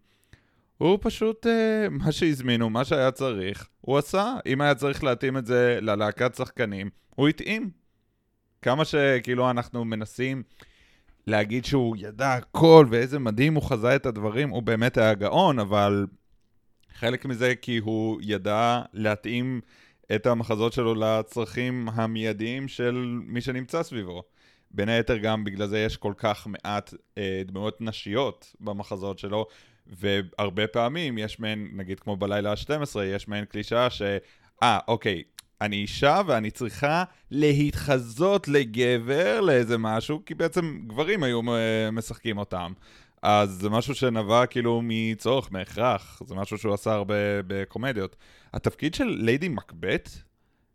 הוא פשוט, אה, מה שהזמינו, מה שהיה צריך, הוא עשה. אם היה צריך להתאים את זה ללהקת שחקנים, הוא התאים. כמה שכאילו אנחנו מנסים להגיד שהוא ידע הכל ואיזה מדהים הוא חזה את הדברים, הוא באמת היה גאון, אבל חלק מזה כי הוא ידע להתאים את המחזות שלו לצרכים המיידיים של מי שנמצא סביבו. בין היתר גם בגלל זה יש כל כך מעט אה, דמויות נשיות במחזות שלו, והרבה פעמים יש מהן, נגיד כמו בלילה ה-12, יש מהן קלישאה ש... אה, אוקיי, אני אישה ואני צריכה להתחזות לגבר לאיזה משהו, כי בעצם גברים היו אה, משחקים אותם. אז זה משהו שנבע כאילו מצורך, מהכרח, זה משהו שהוא עשה הרבה בקומדיות. התפקיד של ליידי מקבט,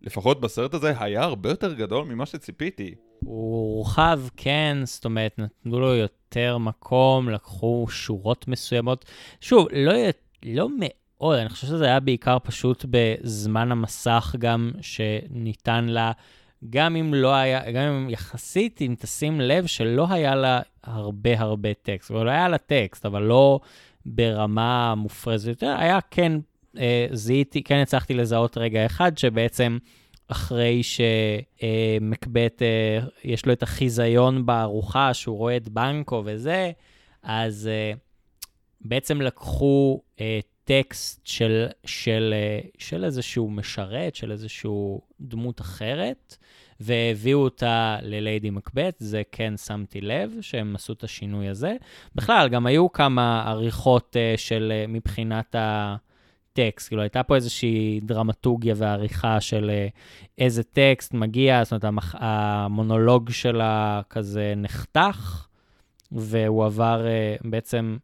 לפחות בסרט הזה, היה הרבה יותר גדול ממה שציפיתי. הוא הורחב, כן, זאת אומרת, נתנו לו יותר מקום, לקחו שורות מסוימות. שוב, לא, לא מאוד, אני חושב שזה היה בעיקר פשוט בזמן המסך גם, שניתן לה, גם אם לא היה, גם אם יחסית, אם תשים לב שלא היה לה הרבה הרבה טקסט, אבל היה לה טקסט, אבל לא ברמה מופרזת. יותר, היה כן, אה, זיהיתי, כן הצלחתי לזהות רגע אחד, שבעצם... אחרי שמקבט, אה, יש לו את החיזיון בארוחה, שהוא רואה את בנקו וזה, אז אה, בעצם לקחו את טקסט של, של, אה, של איזשהו משרת, של איזשהו דמות אחרת, והביאו אותה לליידי מקבט, זה כן שמתי לב שהם עשו את השינוי הזה. בכלל, גם היו כמה עריכות uh, של, uh, מבחינת הטקסט, כאילו הייתה פה איזושהי דרמטוגיה ועריכה של איזה טקסט מגיע, זאת אומרת, המח... המונולוג שלה כזה נחתך, והוא עבר בעצם...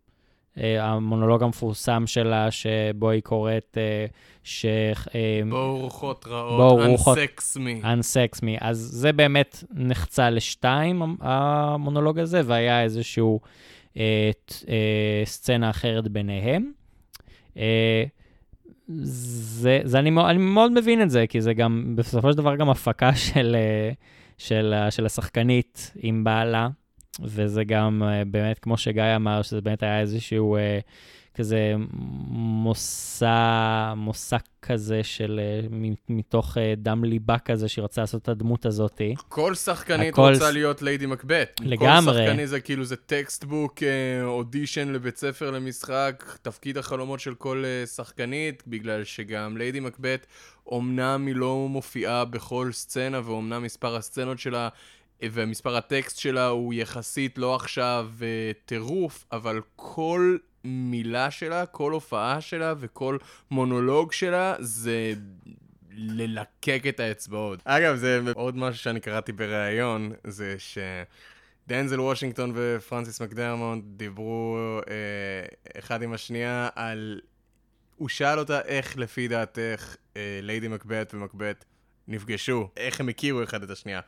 uh, המונולוג המפורסם שלה, שבו היא קוראת uh, ש... אה, בואו רוחות רעות, בואו רוחות- unsex me. Unsex Me. אז זה באמת נחצה לשתיים, המ- המונולוג הזה, והיה איזשהו אה, ת- אה, סצנה אחרת ביניהם. אה, זה, זה אני, מאוד, אני מאוד מבין את זה, כי זה גם, בסופו של דבר גם הפקה של, אה, של, של השחקנית עם בעלה, וזה גם אה, באמת, כמו שגיא אמר, שזה באמת היה איזשהו אה, כזה מושא, מושא כזה של, אה, מתוך דם ליבה כזה, שהיא רצתה לעשות את הדמות הזאתי. כל שחקנית הכל רוצה להיות ליידי מקבת. לגמרי. כל שחקנית זה כאילו זה textbook, אודישן לבית ספר למשחק, תפקיד החלומות של כל שחקנית, בגלל שגם ליידי מקבת, אמנם היא לא מופיעה בכל סצנה, ואומנם מספר הסצנות שלה ומספר הטקסט שלה הוא יחסית לא עכשיו אה, טירוף, אבל כל מילה שלה, כל הופעה שלה וכל מונולוג שלה זה ללקק את האצבעות. אגב, זה עוד משהו שאני קראתי בריאיון, זה ש... דנזל וושינגטון ופרנסיס מקדרמונט דיברו אה, אחד עם השנייה על... הוא שאל אותה איך לפי דעתך אה, ליידי מקבת ומקבת נפגשו, איך הם הכירו אחד את השנייה.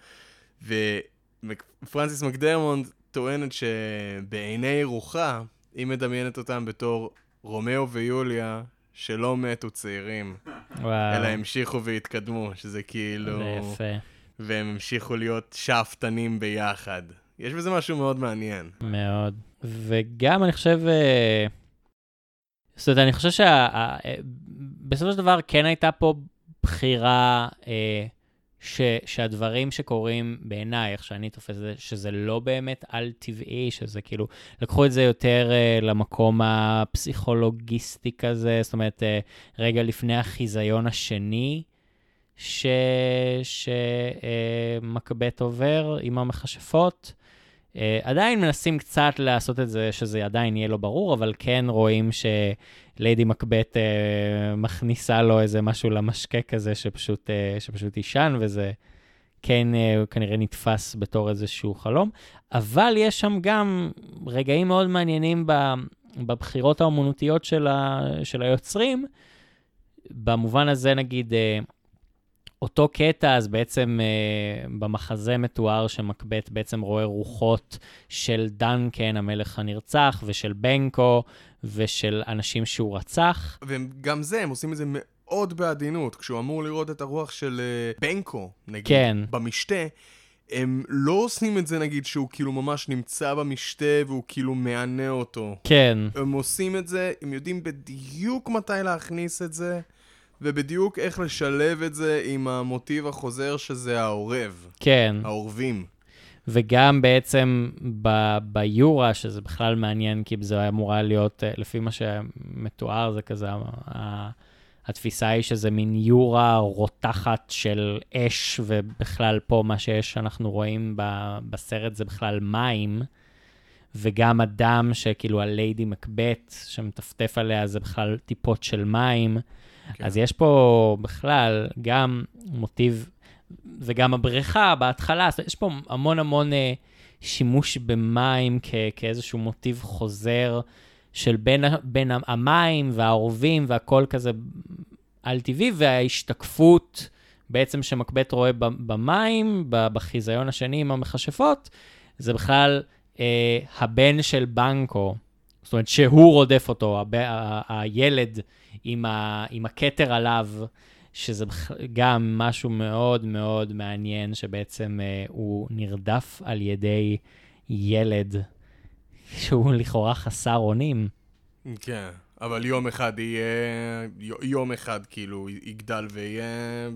ופרנסיס מקדורמנד טוענת שבעיני רוחה, היא מדמיינת אותם בתור רומאו ויוליה שלא מתו צעירים, וואו, אלא המשיכו והתקדמו, שזה כאילו... זה יפה. והם המשיכו להיות שאפתנים ביחד. יש בזה משהו מאוד מעניין. מאוד. וגם אני חושב, אה, זאת אומרת, אני חושב שבסופו של דבר כן הייתה פה בחירה אה, ש, שהדברים שקורים בעיניי, איך שאני תופס את זה, שזה לא באמת על-טבעי, שזה כאילו, לקחו את זה יותר אה, למקום הפסיכולוגיסטי כזה, זאת אומרת, אה, רגע לפני החיזיון השני. שמקבט עובר עם המכשפות. Uh, עדיין מנסים קצת לעשות את זה, שזה עדיין יהיה לא ברור, אבל כן רואים שליידי מקבט uh, מכניסה לו איזה משהו למשקה כזה שפשוט, uh, שפשוט יישן, וזה כן uh, כנראה נתפס בתור איזשהו חלום. אבל יש שם גם רגעים מאוד מעניינים ב, בבחירות האומנותיות של, ה, של היוצרים. במובן הזה, נגיד, uh, אותו קטע, אז בעצם אה, במחזה מתואר שמקבט בעצם רואה רוחות של דנקן, המלך הנרצח, ושל בנקו, ושל אנשים שהוא רצח. וגם זה, הם עושים את זה מאוד בעדינות. כשהוא אמור לראות את הרוח של אה, בנקו, נגיד, כן. במשתה, הם לא עושים את זה, נגיד, שהוא כאילו ממש נמצא במשתה והוא כאילו מענה אותו. כן, הם עושים את זה, הם יודעים בדיוק מתי להכניס את זה, ובדיוק איך לשלב את זה עם המוטיב החוזר שזה העורב, כן. העורבים. וגם בעצם ב- ביורה, שזה בכלל מעניין, כי זה אמורה להיות, אה, לפי מה שמתואר, זה כזה, ה- התפיסה היא שזה מין יורה רותחת של אש, ובכלל פה מה שיש, שאנחנו רואים ב- בסרט זה בכלל מים, וגם הדם שכאילו הליידי מקבט, שמטפטף עליה, זה בכלל טיפות של מים. כן. אז יש פה בכלל גם מוטיב, וגם הבריכה בהתחלה, אז יש פה המון המון אה, שימוש במים כ- כאיזשהו מוטיב חוזר של בין, ה- בין ה- המים והעורבים והכל כזה על-טבעי, וההשתקפות בעצם שמקבט רואה במים, בחיזיון השני עם המכשפות, זה בכלל אה, הבן של בנקו. זאת אומרת שהוא רודף אותו, הב... ה... הילד עם, ה... עם הכתר עליו, שזה גם משהו מאוד מאוד מעניין, שבעצם אה, הוא נרדף על ידי ילד שהוא לכאורה חסר אונים. כן, אבל יום אחד יהיה... יום אחד כאילו יגדל ויהיה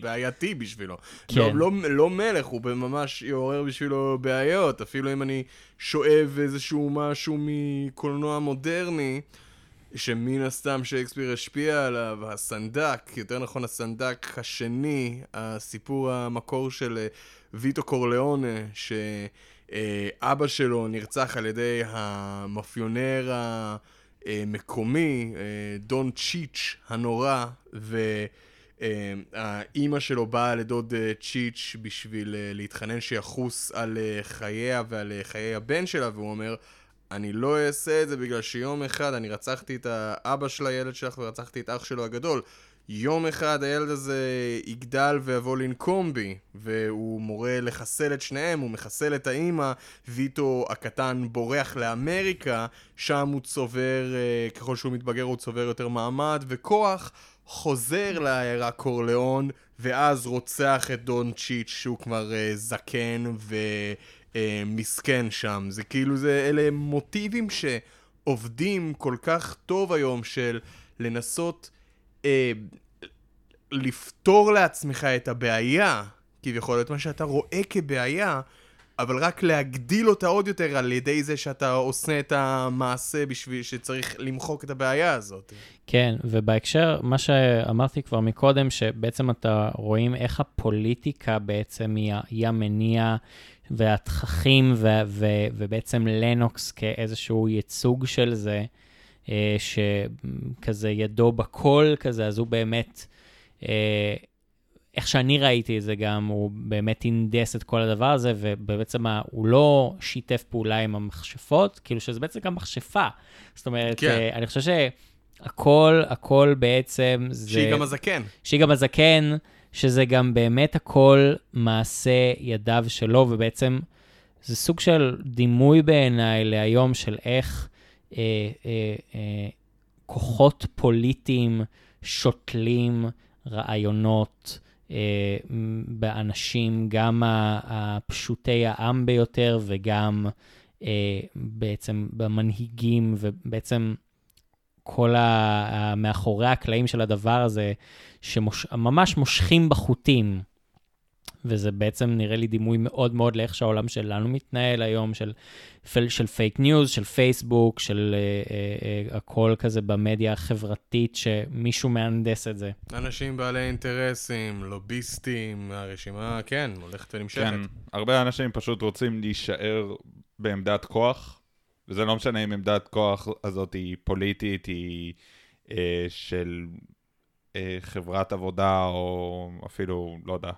בעייתי בשבילו. כן. לא, לא, לא מלך, הוא ממש יעורר בשבילו בעיות. אפילו אם אני שואב איזשהו משהו מקולנוע מודרני, שמן הסתם שייקספיר השפיע עליו, הסנדק, יותר נכון הסנדק השני, הסיפור המקור של אה, ויטו קורליאונה, שאבא שלו נרצח על ידי המאפיונר המקומי, אה, דון צ'יץ' הנורא, והאימא שלו באה לדוד אה, צ'יץ' בשביל להתחנן שיחוס על חייה ועל חיי הבן שלה, והוא אומר, אני לא אעשה את זה בגלל שיום אחד אני רצחתי את האבא של הילד שלך ורצחתי את אח שלו הגדול. יום אחד הילד הזה יגדל ויבוא לנקום בי, והוא מורה לחסל את שניהם, הוא מחסל את האימא, ויטו הקטן בורח לאמריקה, שם הוא צובר, אה, ככל שהוא מתבגר הוא צובר יותר מעמד וכוח, חוזר לעיירה קורליאון, ואז רוצח את דון צ'יץ' שהוא כבר uh, זקן ו... אה, מסכן שם. זה כאילו, זה, אלה מוטיבים שעובדים כל כך טוב היום של לנסות אה, לפתור לעצמך את הבעיה, כביכול את מה שאתה רואה כבעיה, אבל רק להגדיל אותה עוד יותר על ידי זה שאתה עושה את המעשה בשביל שצריך למחוק את הבעיה הזאת. כן, ובהקשר, מה שאמרתי כבר מקודם, שבעצם אתה רואים איך הפוליטיקה בעצם היא, המניע והתככים, ו- ו- ובעצם לנוקס כאיזשהו ייצוג של זה, אה, שכזה ידו בכל כזה, אז הוא באמת, אה, איך שאני ראיתי את זה גם, הוא באמת הנדס את כל הדבר הזה, ובעצם הוא לא שיתף פעולה עם המכשפות, כאילו שזה בעצם גם מכשפה. זאת אומרת, כן. אה, אני חושב שהכל, הכל בעצם זה... שהיא גם הזקן. שהיא גם הזקן. שזה גם באמת הכל מעשה ידיו שלו, ובעצם זה סוג של דימוי בעיניי להיום של איך אה, אה, אה, כוחות פוליטיים שותלים רעיונות אה, באנשים, גם הפשוטי העם ביותר וגם אה, בעצם במנהיגים, ובעצם כל ה... מאחורי הקלעים של הדבר הזה, שממש מושכים בחוטים. וזה בעצם נראה לי דומה מאוד מאוד לאיך שהעולם שלנו מתנהל היום, של, של fake news, של פייסבוק, של אה, אה, אה, הכל כזה במדיה החברתית, שמישהו מהנדס את זה. אנשים בעלי אינטרסים, לוביסטים, הרשימה, כן, הולכת ונמשכת. כן, הרבה אנשים פשוט רוצים להישאר בעמדת כוח, וזה לא משנה אם עמדת כוח הזאת היא פוליטית, היא אה, של חברת עבודה, או אפילו, לא יודע,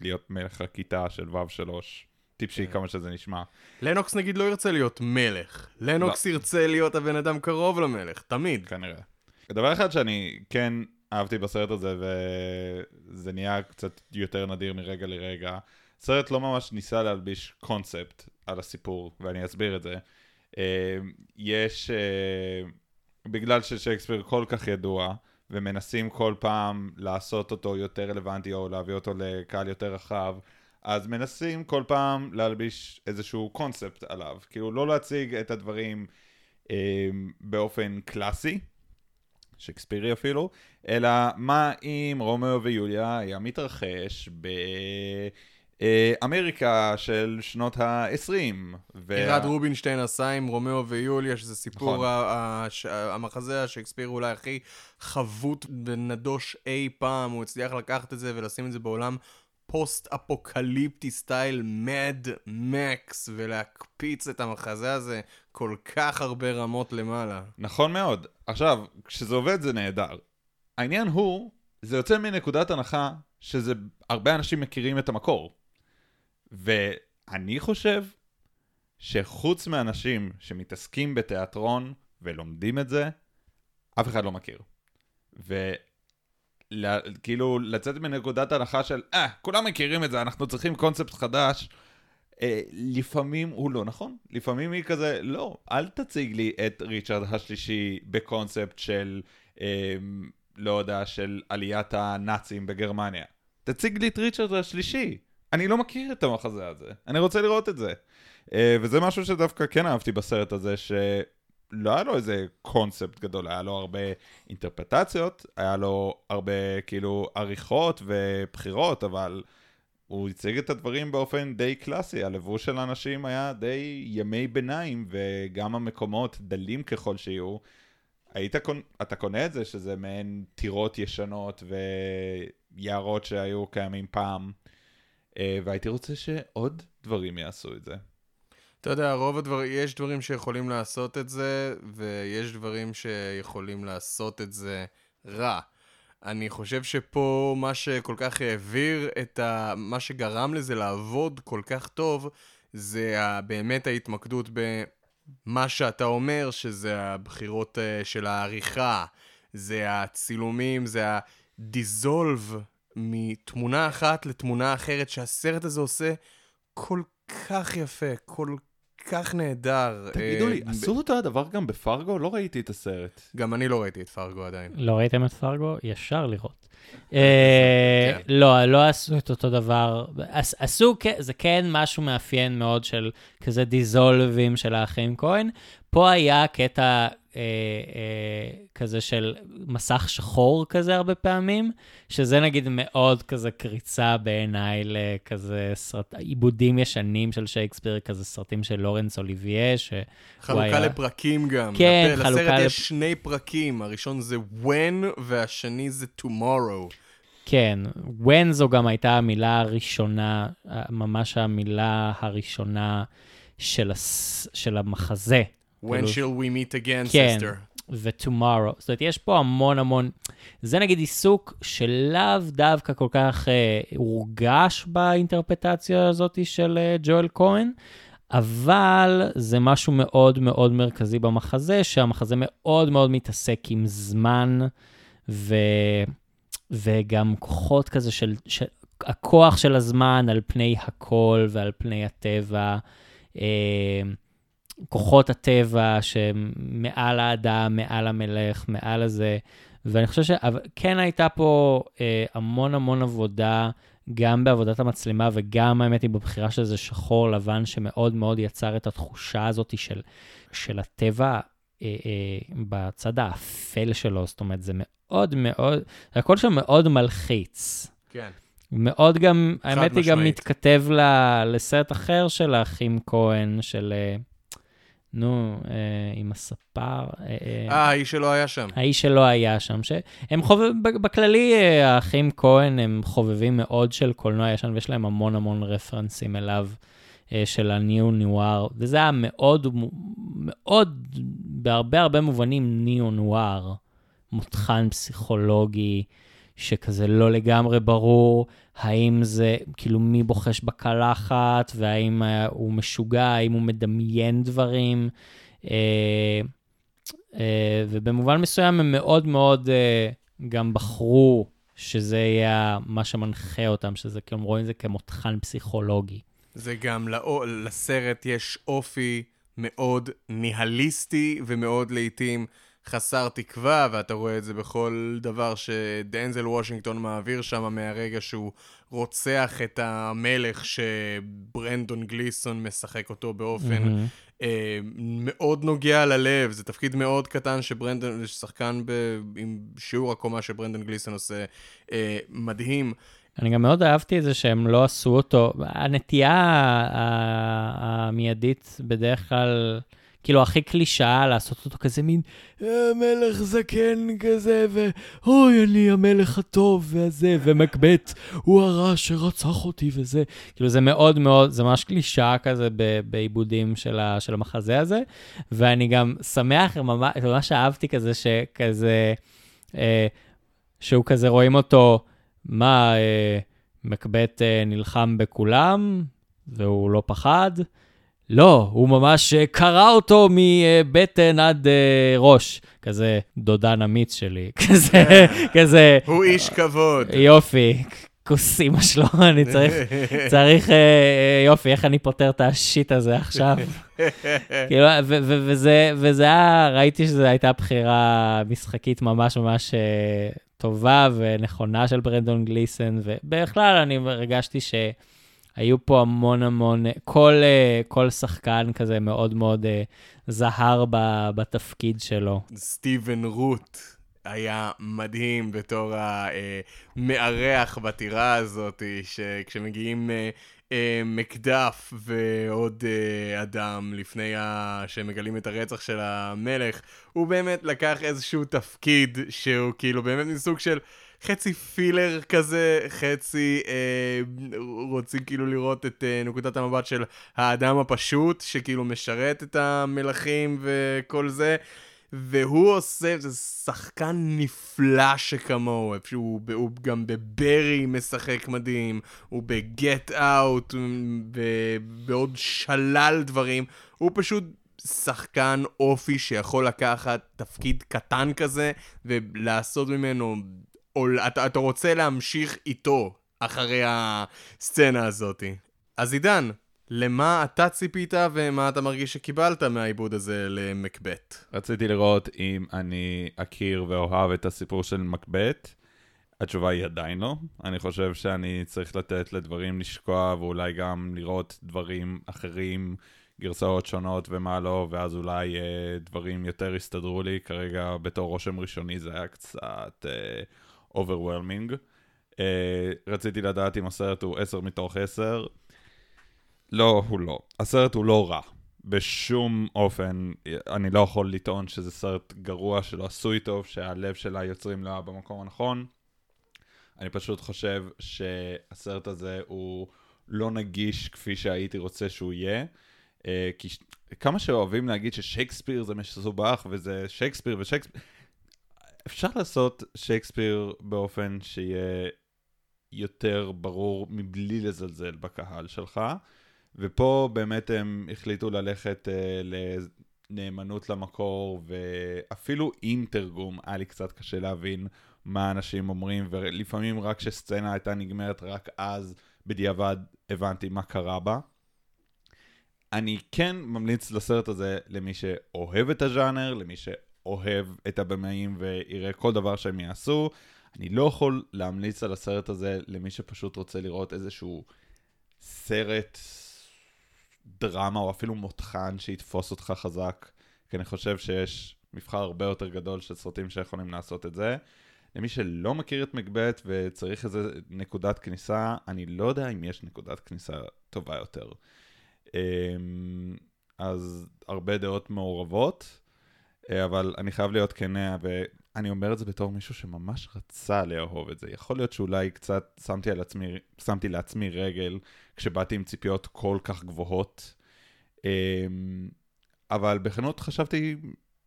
להיות מלך הכיתה של ו' שלוש. טיפשי כן. כמה שזה נשמע. לנוקס נגיד לא ירצה להיות מלך. לנוקס לא. ירצה להיות הבן אדם קרוב למלך, תמיד. כנראה. דבר אחד שאני כן אהבתי בסרט הזה, וזה נהיה קצת יותר נדיר מרגע לרגע, הסרט לא ממש ניסה להלביש קונספט על הסיפור, ואני אסביר את זה. אה, יש, אה, בגלל ששייקספיר כל כך ידוע, ומנסים כל פעם לעשות אותו יותר רלוונטי או להביא אותו לקהל יותר רחב, אז מנסים כל פעם להלביש איזשהו קונספט עליו. כאילו לא להציג את הדברים אה, באופן קלאסי, שייקספירי אפילו, אלא מה אם רומאו ויוליה היה מתרחש ב... אה, אמריקה של שנות ה-20. ירד רובינשטיין עשה עם רומאו ויוליה, שזה סיפור נכון. ה- ה- ש- המחזה השייקספירי אולי הכי חבוט ונדוש אי פעם, הוא הצליח לקחת את זה ולשים את זה בעולם פוסט-אפוקליפטי סטייל מד מקס, ולהקפיץ את המחזה הזה כל כך הרבה רמות למעלה. נכון מאוד. עכשיו, כשזה עובד זה נהדר. העניין הוא, זה יוצא מנקודת הנחה שזה, הרבה אנשים מכירים את המקור. ואני חושב שחוץ מאנשים שמתעסקים בתיאטרון ולומדים את זה, אף אחד לא מכיר. וכאילו לצאת מנקודת הנחה של, אה, כולם מכירים את זה, אנחנו צריכים קונספט חדש. אה, לפעמים הוא לא נכון, לפעמים היא כזה, לא, אל תציג לי את ריצ'רד השלישי בקונספט של, אה, לא יודע, של עליית הנאצים בגרמניה. תציג לי את ריצ'רד השלישי. אני לא מכיר את המחזה הזה, אני רוצה לראות את זה. אה, וזה משהו שדווקא כן אהבתי בסרט הזה, שלא היה לו איזה קונספט גדול, היה לו הרבה אינטרפטציות, היה לו הרבה כאילו עריכות ובחירות, אבל הוא הציג את הדברים באופן די קלאסי, הלבוש של האנשים היה די ימי ביניים, וגם המקומות, דלים ככל שיהיו, היית קונ... אתה קונה את זה שזה מעין טירות ישנות ויערות שהיו קיימים פעם, והייתי רוצה שעוד דברים יעשו את זה. אתה יודע, רוב הדברים, יש דברים שיכולים לעשות את זה, ויש דברים שיכולים לעשות את זה רע. אני חושב שפה מה שכל כך העביר את ה... מה שגרם לזה לעבוד כל כך טוב, זה. באמת ההתמקדות במה שאתה אומר, שזה הבחירות אה, של העריכה, זה הצילומים, זה הדיזולב מתמונה אחת לתמונה אחרת, שהסרט הזה עושה כל כך יפה, כל כך נהדר. תגידו אה, לי, ב- עשו אותו הדבר גם בפרגו? לא ראיתי את הסרט. גם אני לא ראיתי את פרגו עדיין. לא ראיתם את פרגו? ישר לראות. [laughs] אה, כן. לא, לא עשו את אותו דבר. עש- עשו, זה כן משהו מאפיין מאוד של כזה דיזולבים של האחים כהן. פה היה קטע אה, אה, כזה של מסך שחור כזה הרבה פעמים, שזה נגיד מאוד כזה קריצה בעיניי לכזה סרט, עיבודים ישנים של שייקספיר, כזה סרטים של לורנס אוליביה, ש... חלוקה היה- לפרקים גם. כן, לפ- חלוקה לסרט לפ- יש שני פרקים, הראשון זה when והשני זה tomorrow. כן, when זו גם הייתה המילה הראשונה, ממש המילה הראשונה של, הס... של המחזה. When כאילו- shall we meet again, כן. sister. ו-tomorrow. זאת אומרת, יש פה המון המון, זה נגיד עיסוק שלאו דווקא כל כך אה, הורגש באינטרפטציה הזאת של אה, ג'ואל כהן, אבל זה משהו מאוד מאוד מרכזי במחזה, שהמחזה מאוד מאוד מתעסק עם זמן, ו... וגם כוחות כזה של, של הכוח של הזמן על פני הכל ועל פני הטבע. אה, כוחות הטבע שמעל האדם, מעל המלך, מעל הזה. ואני חושב שכן הייתה פה אה, המון המון עבודה, גם בעבודת המצלמה וגם, האמת היא, בבחירה של זה שחור לבן, שמאוד מאוד יצר את התחושה הזאת של, של הטבע אה, אה, בצד האפל שלו. זאת אומרת, זה מאוד מאוד, הכל שם מאוד מלחיץ. כן. מאוד גם, האמת היא גם משמעית. מתכתב ל- לסרט אחר של האחים כהן, של, אה, נו, אה, עם הספר, אה, אה, אה, האיש שלא היה שם. האיש שלא היה שם, שהם חובב, ב- בכללי, אה, האחים כהן הם חובבים מאוד של קולנוע ישן, ויש להם המון המון רפרנסים אליו, אה, של הניו נואר, וזה היה מאוד, מאוד, בהרבה הרבה מובנים ניו נואר, מותחן פסיכולוגי, שכזה לא לגמרי ברור האם זה, כאילו, מי בוחש בקלחת, והאם אה, הוא משוגע, האם הוא מדמיין דברים. אה, אה, ובמובן מסוים הם מאוד מאוד גם בחרו שזה יהיה מה שמנחה אותם, שזה כאילו, רואים את זה כמותחן פסיכולוגי. זה גם לאו- לסרט יש אופי מאוד ניהליסטי ומאוד לעיתים חסר תקווה, ואתה רואה את זה בכל דבר שדנזל וושינגטון מעביר שם מהרגע שהוא רוצח את המלך שברנדון גליסון משחק אותו באופן מהמם. אה, מאוד נוגע ללב, זה תפקיד מאוד קטן שברנדון, שחקן ב, עם שיעור הקומה שברנדון גליסון עושה אה, מדהים. אני גם מאוד אהבתי את זה שהם לא עשו אותו. הנטייה המיידית בדרך כלל, כאילו הכי קלישאה לעשות אותו כזה מין "אה, מלך זקן כזה, ואוי, אני המלך הטוב והזה, ומקבט הוא הרע שרצח אותי וזה. כאילו זה מאוד מאוד, זה ממש קלישאה כזה בעיבודים של, ה, של המחזה הזה, ואני גם שמח, ממש, ממש אהבתי כזה שכזה, אה, שהוא כזה רואים אותו, מה, אה, מקבט אה, נלחם בכולם, והוא לא פחד? לא, הוא ממש אה, קרע אותו מבטן עד אה, ראש. כזה דודן אמיץ שלי, [laughs] כזה, [laughs] כזה, הוא איש כבוד. יופי, כוס אימא שלו, אני צריך, [laughs] צריך, אה, יופי, איך אני פותר את השיט הזה עכשיו? כאילו, ו- ו- וזה, וזה היה, ראיתי שזו הייתה בחירה משחקית ממש ממש טובה ונכונה של ברנדון גליסון, ובכלל אני הרגשתי שהיו פה המון המון, כל, אה, כל שחקן כזה מאוד מאוד אה, זהר ב- בתפקיד שלו. סטיבן רוט היה מדהים בתור המארח בטירה הזאת, שכשמגיעים אה, אה, מקדף ועוד אה, אדם לפני ה... שמגלים את הרצח של המלך, הוא באמת לקח איזשהו תפקיד שהוא כאילו באמת מסוג של... חצי פילר כזה, חצי אה, רוצים כאילו לראות את אה, נקודת המבט של האדם הפשוט, שכאילו משרת את המלכים וכל זה. והוא עושה, זה שחקן נפלא שכמוהו, הוא, הוא גם בברי משחק מדהים, הוא בגט אאוט, בעוד שלל דברים, הוא פשוט שחקן אופי שיכול לקחת תפקיד קטן כזה ולעשות ממנו או אתה, אתה רוצה להמשיך איתו אחרי הסצנה הזאת. אז עידן, למה אתה ציפית ומה אתה מרגיש שקיבלת מהעיבוד הזה למקבט? רציתי לראות אם אני אכיר ואוהב את הסיפור של מקבט. התשובה היא עדיין לא. אני חושב שאני צריך לתת לדברים לשקוע ואולי גם לראות דברים אחרים, גרסאות שונות ומה לא, ואז אולי אה, דברים יותר יסתדרו לי. כרגע בתור רושם ראשוני זה היה קצת... אה, overwhelming. Uh, רציתי לדעת אם הסרט הוא 10 מתוך 10. לא, הוא לא. הסרט הוא לא רע. בשום אופן, אני לא יכול לטעון שזה סרט גרוע שלא עשוי טוב, שהלב של היוצרים לא היה במקום הנכון. אני פשוט חושב שהסרט הזה הוא לא נגיש כפי שהייתי רוצה שהוא יהיה. Uh, כי כמה שאוהבים להגיד ששייקספיר זה מסובך וזה שייקספיר ושייקספיר, אפשר לעשות שייקספיר באופן שיהיה יותר ברור מבלי לזלזל בקהל שלך, ופה באמת הם החליטו ללכת uh, לנאמנות למקור, ואפילו עם תרגום היה לי קצת קשה להבין מה אנשים אומרים, ולפעמים רק כשסצנה הייתה נגמרת, רק אז בדיעבד הבנתי מה קרה בה. אני כן ממליץ לסרט הזה למי שאוהב את הז'אנר, למי ש... אוהב את הבמאים ויראה כל דבר שהם יעשו. אני לא יכול להמליץ על הסרט הזה למי שפשוט רוצה לראות איזשהו סרט דרמה או אפילו מותחן שיתפוס אותך חזק, כי אני חושב שיש מבחר הרבה יותר גדול של סרטים שיכולים לעשות את זה. למי שלא מכיר את מקבט וצריך איזה נקודת כניסה, אני לא יודע אם יש נקודת כניסה טובה יותר. אמ, אז הרבה דעות מעורבות. אה, אבל אני חייב להיות כנה, ואני אומר את זה בתור מישהו שממש רצה לאהוב את זה. יכול להיות שאולי קצת שמתי, עצמי, שמתי לעצמי רגל כשבאתי עם ציפיות כל כך גבוהות, אמ, אבל בכנות חשבתי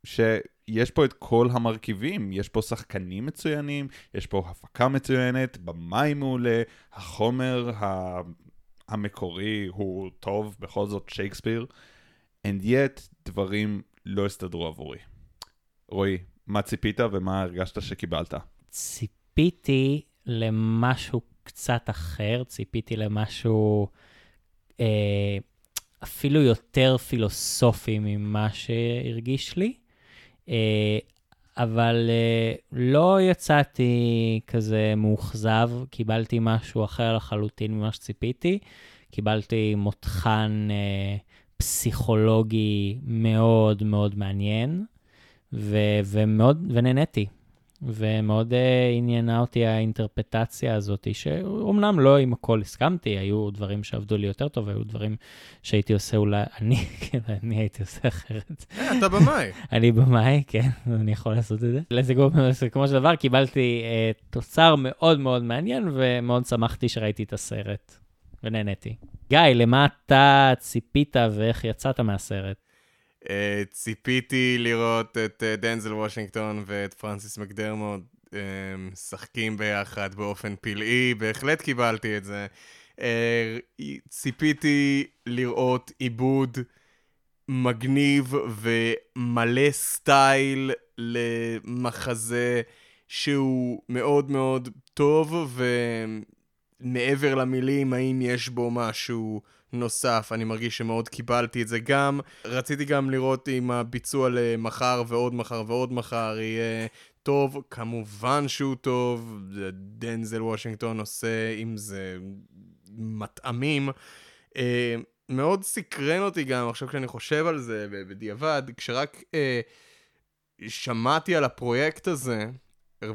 שיש פה את כל המרכיבים, יש פה שחקנים מצוינים, יש פה הפקה מצוינת, במים מעולה, החומר המקורי הוא טוב, בכל זאת שייקספיר, and yet דברים לא הסתדרו עבורי. רועי, מה ציפית ומה הרגשת שקיבלת? ציפיתי למשהו קצת אחר, ציפיתי למשהו אה, אפילו יותר פילוסופי ממה שהרגיש לי, אה, אבל אה, לא יצאתי כזה מאוכזב, קיבלתי משהו אחר לחלוטין ממה שציפיתי. קיבלתי מותחן אה, פסיכולוגי מאוד מאוד מעניין. ו- ומאוד, ונהניתי. ומאוד uh, עניינה אותי האינטרפטציה הזאת, שאומנם לא עם הכל הסכמתי, היו דברים שעבדו לי יותר טוב, היו דברים שהייתי עושה אולי, אני, [laughs] כן, אני הייתי עושה אחרת. אה, אתה במאי. [laughs] אני במאי, כן, אני יכול לעשות את זה. לסיכומו של דבר, קיבלתי uh, תוצר מאוד מאוד מעניין, ומאוד שמחתי שראיתי את הסרט, ונהניתי. גיא, למה אתה ציפית ואיך יצאת מהסרט? Uh, ציפיתי לראות את uh, דנזל וושינגטון ואת פרנסיס מקדרמוד uh, משחקים ביחד באופן פלאי, בהחלט קיבלתי את זה. Uh, ציפיתי לראות עיבוד מגניב ומלא סטייל למחזה שהוא מאוד מאוד טוב, ומעבר למילים, האם יש בו משהו... נוסף, אני מרגיש שמאוד קיבלתי את זה גם. רציתי גם לראות אם הביצוע למחר ועוד מחר ועוד מחר יהיה טוב, כמובן שהוא טוב, דנזל וושינגטון עושה עם זה מטעמים. אה, מאוד סקרן אותי גם, עכשיו כשאני חושב על זה בדיעבד, כשרק אה, שמעתי על הפרויקט הזה,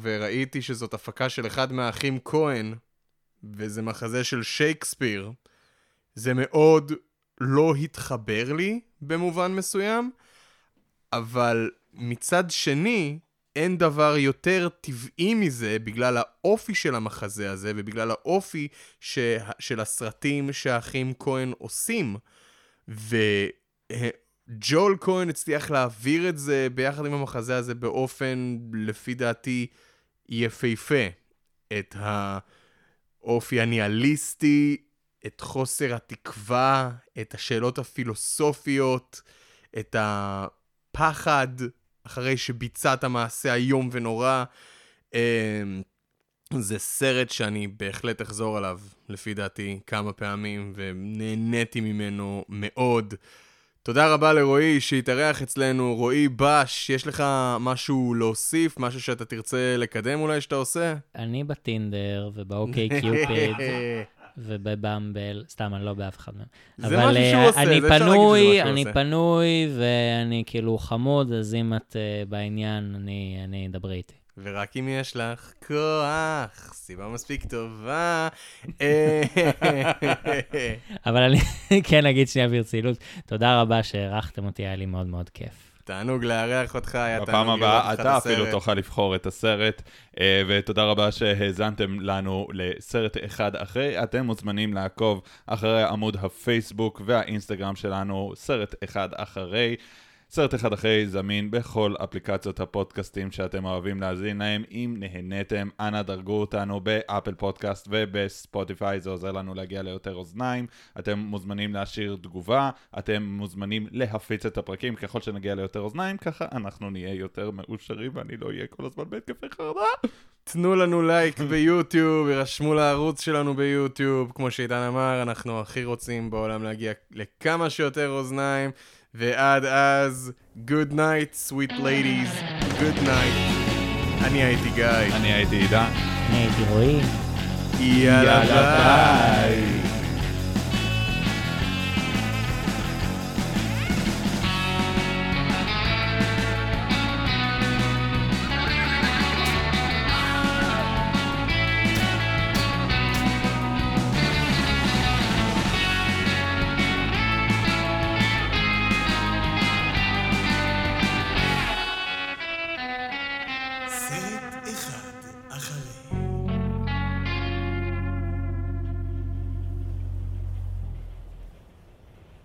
וראיתי שזאת הפקה של אחד מהאחים כהן, וזה מחזה של שייקספיר, זה מאוד לא התחבר לי במובן מסוים, אבל מצד שני, אין דבר יותר טבעי מזה בגלל האופי של המחזה הזה ובגלל האופי ש... של הסרטים שהאחים כהן עושים. וג'ול כהן הצליח להעביר את זה ביחד עם המחזה הזה באופן, לפי דעתי, יפהפה. את האופי הניהליסטי, את חוסר התקווה, את השאלות הפילוסופיות, את הפחד אחרי שביצעת מעשה איום ונורא. אמ, זה סרט שאני בהחלט אחזור עליו, לפי דעתי, כמה פעמים, ונהניתי ממנו מאוד. תודה רבה לרועי שהתארח אצלנו. רועי בש, יש לך משהו להוסיף? משהו שאתה תרצה לקדם אולי שאתה עושה? אני בטינדר ובאוקיי קיופיד [laughs] ובבמבל, סתם, אני לא באף אחד מהם. זה אבל, משהו שהוא אה, עושה, אני זה אפשר להגיד שזה פנוי, מה שהוא אני עושה. פנוי, ואני כאילו חמוד, אז אם את אה, בעניין, אני, אני דברי איתי. ורק אם יש לך כוח, סיבה מספיק טובה. אה, [laughs] אבל אני כן אגיד שנייה ברצינות, תודה רבה שהערכתם אותי, היה לי מאוד מאוד כיף. תענוג לארח אותך, היה בפעם תענוג לראות הבאה אותך אתה בסרט. אפילו תוכל לבחור את הסרט, אה, ותודה רבה שהאזנתם לנו לסרט אחד אחרי. אתם מוזמנים לעקוב אחרי עמוד הפייסבוק והאינסטגרם שלנו, סרט אחד אחרי. סרט אחד אחרי זמין בכל אפליקציות הפודקאסטים שאתם אוהבים להאזין להם. אם נהניתם, אנא דרגו אותנו באפל פודקאסט ובספוטיפיי, זה עוזר לנו להגיע ליותר אוזניים. אתם מוזמנים להשאיר תגובה, אתם מוזמנים להפיץ את הפרקים ככל שנגיע ליותר אוזניים, ככה אנחנו נהיה יותר מאושרים ואני לא אהיה כל הזמן בהתקפי חרדה. תנו לנו לייק ביוטיוב, יירשמו לערוץ שלנו ביוטיוב. כמו שעידן אמר, אנחנו הכי רוצים בעולם להגיע לכמה שיותר אוזניים. ועד אז, good night, sweet ladies, good night. אני הייתי גיא. אני הייתי עידן. אני הייתי רועי. יאללה ביי.